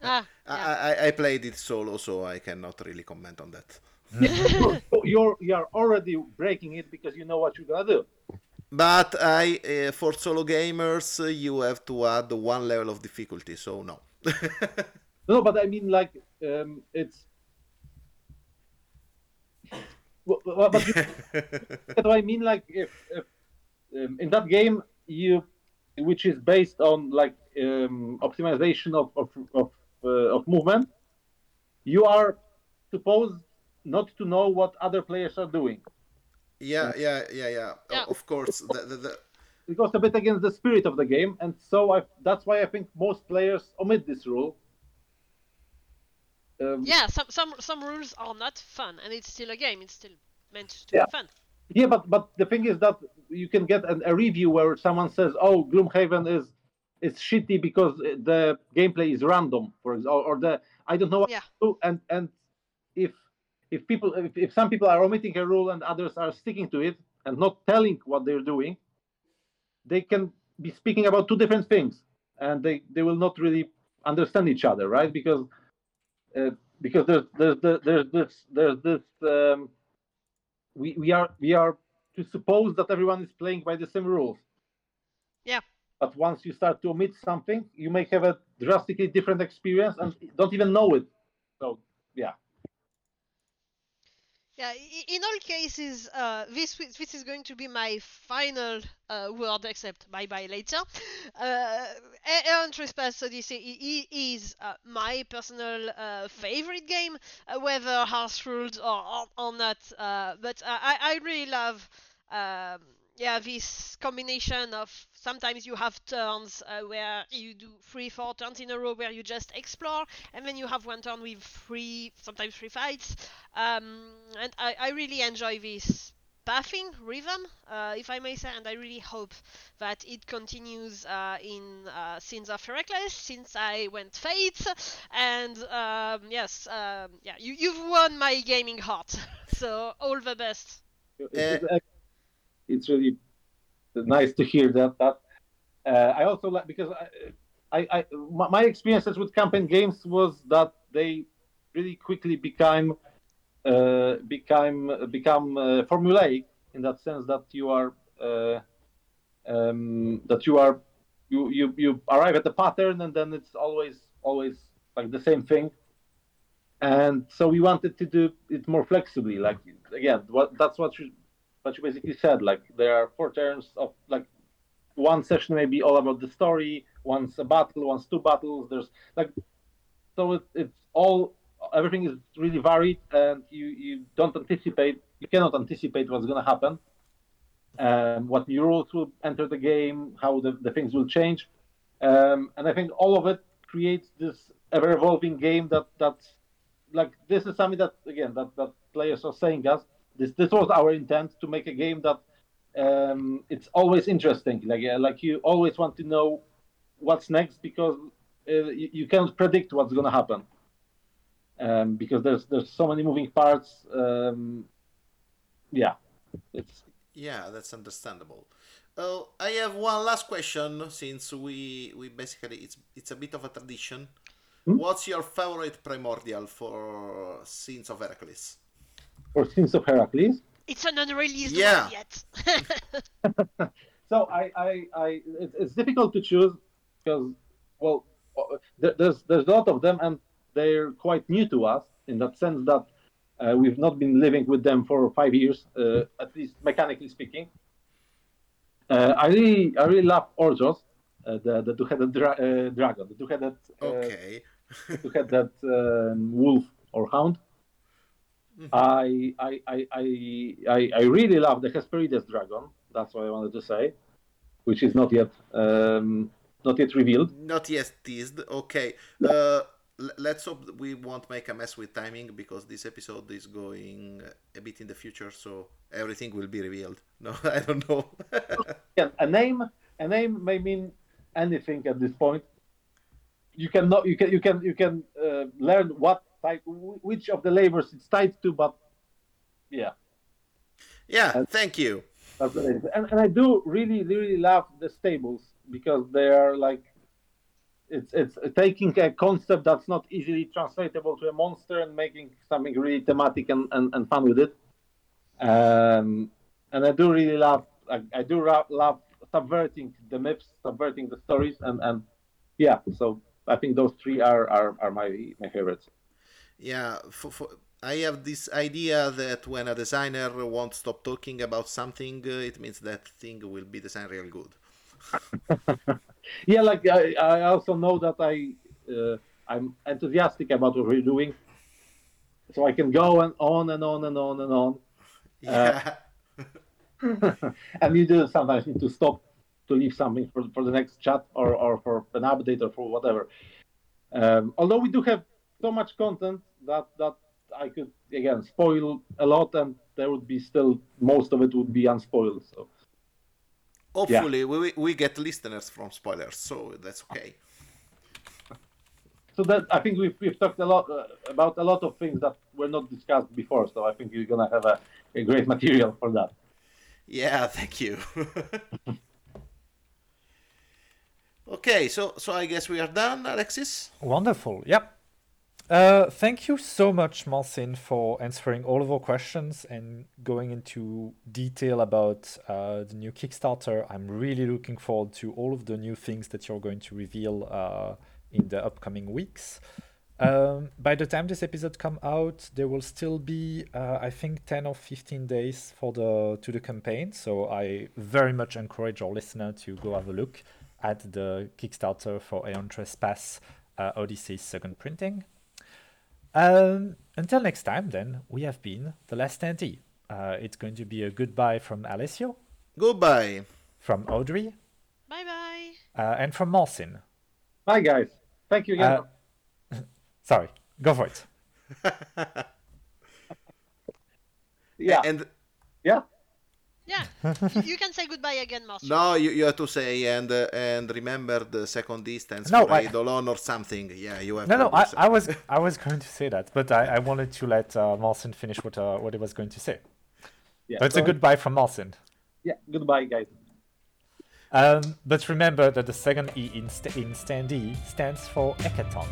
ah, yeah. I, I played it solo, so I cannot really comment on that. you're you're already breaking it because you know what you're gonna do. But I, uh, for solo gamers, uh, you have to add one level of difficulty. So no. no, but I mean, like, um, it's. But you, what I mean, like, if, if um, in that game you which is based on like um, optimization of of of, uh, of movement, you are supposed not to know what other players are doing. Yeah, yeah, yeah, yeah. yeah. Of course, the, the, the... it goes a bit against the spirit of the game, and so I, that's why I think most players omit this rule. Um, yeah, some some some rules are not fun, and it's still a game. It's still meant to yeah. be fun. Yeah, but but the thing is that you can get an, a review where someone says, "Oh, Gloomhaven is is shitty because the gameplay is random," for example, or the I don't know what yeah. to do. And and if if people if, if some people are omitting a rule and others are sticking to it and not telling what they're doing, they can be speaking about two different things, and they they will not really understand each other, right? Because uh, because there's there's there's this there's this um, we, we are we are to suppose that everyone is playing by the same rules. Yeah. But once you start to omit something, you may have a drastically different experience and don't even know it. So yeah. Yeah, in all cases, uh, this this is going to be my final uh, word, except bye bye later. Uh, Aeon Trespass Odyssey is uh, my personal uh, favorite game, uh, whether house rules or, or, or not. Uh, but I, I really love um, yeah this combination of sometimes you have turns uh, where you do three four turns in a row where you just explore and then you have one turn with three sometimes three fights. Um, and I, I really enjoy this pathing rhythm uh, if i may say and i really hope that it continues uh, in uh, sins of Herakles since i went fate. And um, yes um, yeah you, you've won my gaming heart. So all the best. It's, it's really nice to hear that. That uh, I also like because I, I, I my, experiences with campaign games was that they really quickly became uh, become become uh, formulaic in that sense that you are uh, um, that you are you, you you arrive at the pattern and then it's always always like the same thing and so we wanted to do it more flexibly like again what that's what what you basically said like there are four turns of like one session may be all about the story once a battle once two battles there's like so it, it's all everything is really varied and you you don't anticipate you cannot anticipate what's going to happen um, what new rules will enter the game how the, the things will change um, and i think all of it creates this ever evolving game that that's like this is something that again that, that players are saying us this this was our intent to make a game that um, it's always interesting like uh, like you always want to know what's next because uh, you, you can't predict what's going to happen um, because there's there's so many moving parts um, yeah it's Yeah, that's understandable. Oh, I have one last question since we we basically it's it's a bit of a tradition. Hmm? What's your favorite primordial for Sins of Herakles? For sins of Herakles it's an unreleased Yeah. one yet so I, I, I it's, it's difficult to choose because well uh, there's there's a lot of them and they're quite new to us in that sense that uh, we've not been living with them for five years uh, at least mechanically speaking uh, I really I really love Orthos uh, the the two-headed dra- uh, dragon the two-headed uh, Okay. two-headed um, wolf or hound Mhm. I, I, I, I, I, really love the Hesperides dragon. That's what I wanted to say, which is not yet um, not yet revealed. Not yet teased. Okay. Uh, let's hope we won't make a mess with timing because this episode is going a bit in the future, so everything will be revealed. No, I don't know. Yeah, a name a name may mean anything at this point. You can not you can you can you can uh, learn what wh- which of the labors it's tied to, but yeah, yeah. Thank you. that's what it is. And, and I do really really love the stables because they are like it's it's taking a concept that's not easily translatable to a monster and making something really thematic and, and, and fun with it. Um, and I do really love I, I do ra- love subverting the myths, subverting the stories, and and yeah. So I think those three are are, are my my favorites. Yeah, for, for, I have this idea that when a designer won't stop talking about something, uh, it means that thing will be designed real good. Yeah, like I, I also know that I uh, I'm enthusiastic about what we're doing, so I can go and on and on and on and on. Yeah. and you do sometimes need to stop to leave something for, for the next chat or, or for an update or for whatever. Um, although we do have so much content that that I could again spoil a lot, and there would be still most of it would be unspoiled. So Hopefully, we, we- we get listeners from spoilers, so that's okay. so that I think we've, we've talked a lot uh, about a lot of things that were not discussed before. So I think you're gonna have a, a great material for that. Yeah, thank you. okay, so so I guess we are done, Alexis. Wonderful. Yep. Uh, thank you so much, Marcin, for answering all of our questions and going into detail about uh, the new Kickstarter. I'm really looking forward to all of the new things that you're going to reveal uh, in the upcoming weeks. Um, by the time this episode comes out, there will still be, uh, I think, ten or fifteen days for the to the campaign. So I very much encourage our listener to go have a look at the Kickstarter for Aeon Trespass uh, Odyssey second printing. Um, until next time, then we have been the Last Standee. Uh, it's going to be a goodbye from Alessio, Goodbye. from Audrey, Bye bye. uh, and from Marcin. Bye, guys. Thank you again. Uh, Sorry, go for it. yeah. And yeah. Yeah, you, you can say goodbye again, Marcin. no, you, you have to say and uh, and remember the second distance No, for I- Eidolon or something. Yeah, you have No, to no, I. I was I was going to say that, but I, I wanted to let uh, Marcin finish what uh, what he was going to say. yeah. But it's a goodbye from Marcin. Yeah. Goodbye, guys. Um, but remember that the second E in, st- in standee stands for Hekaton.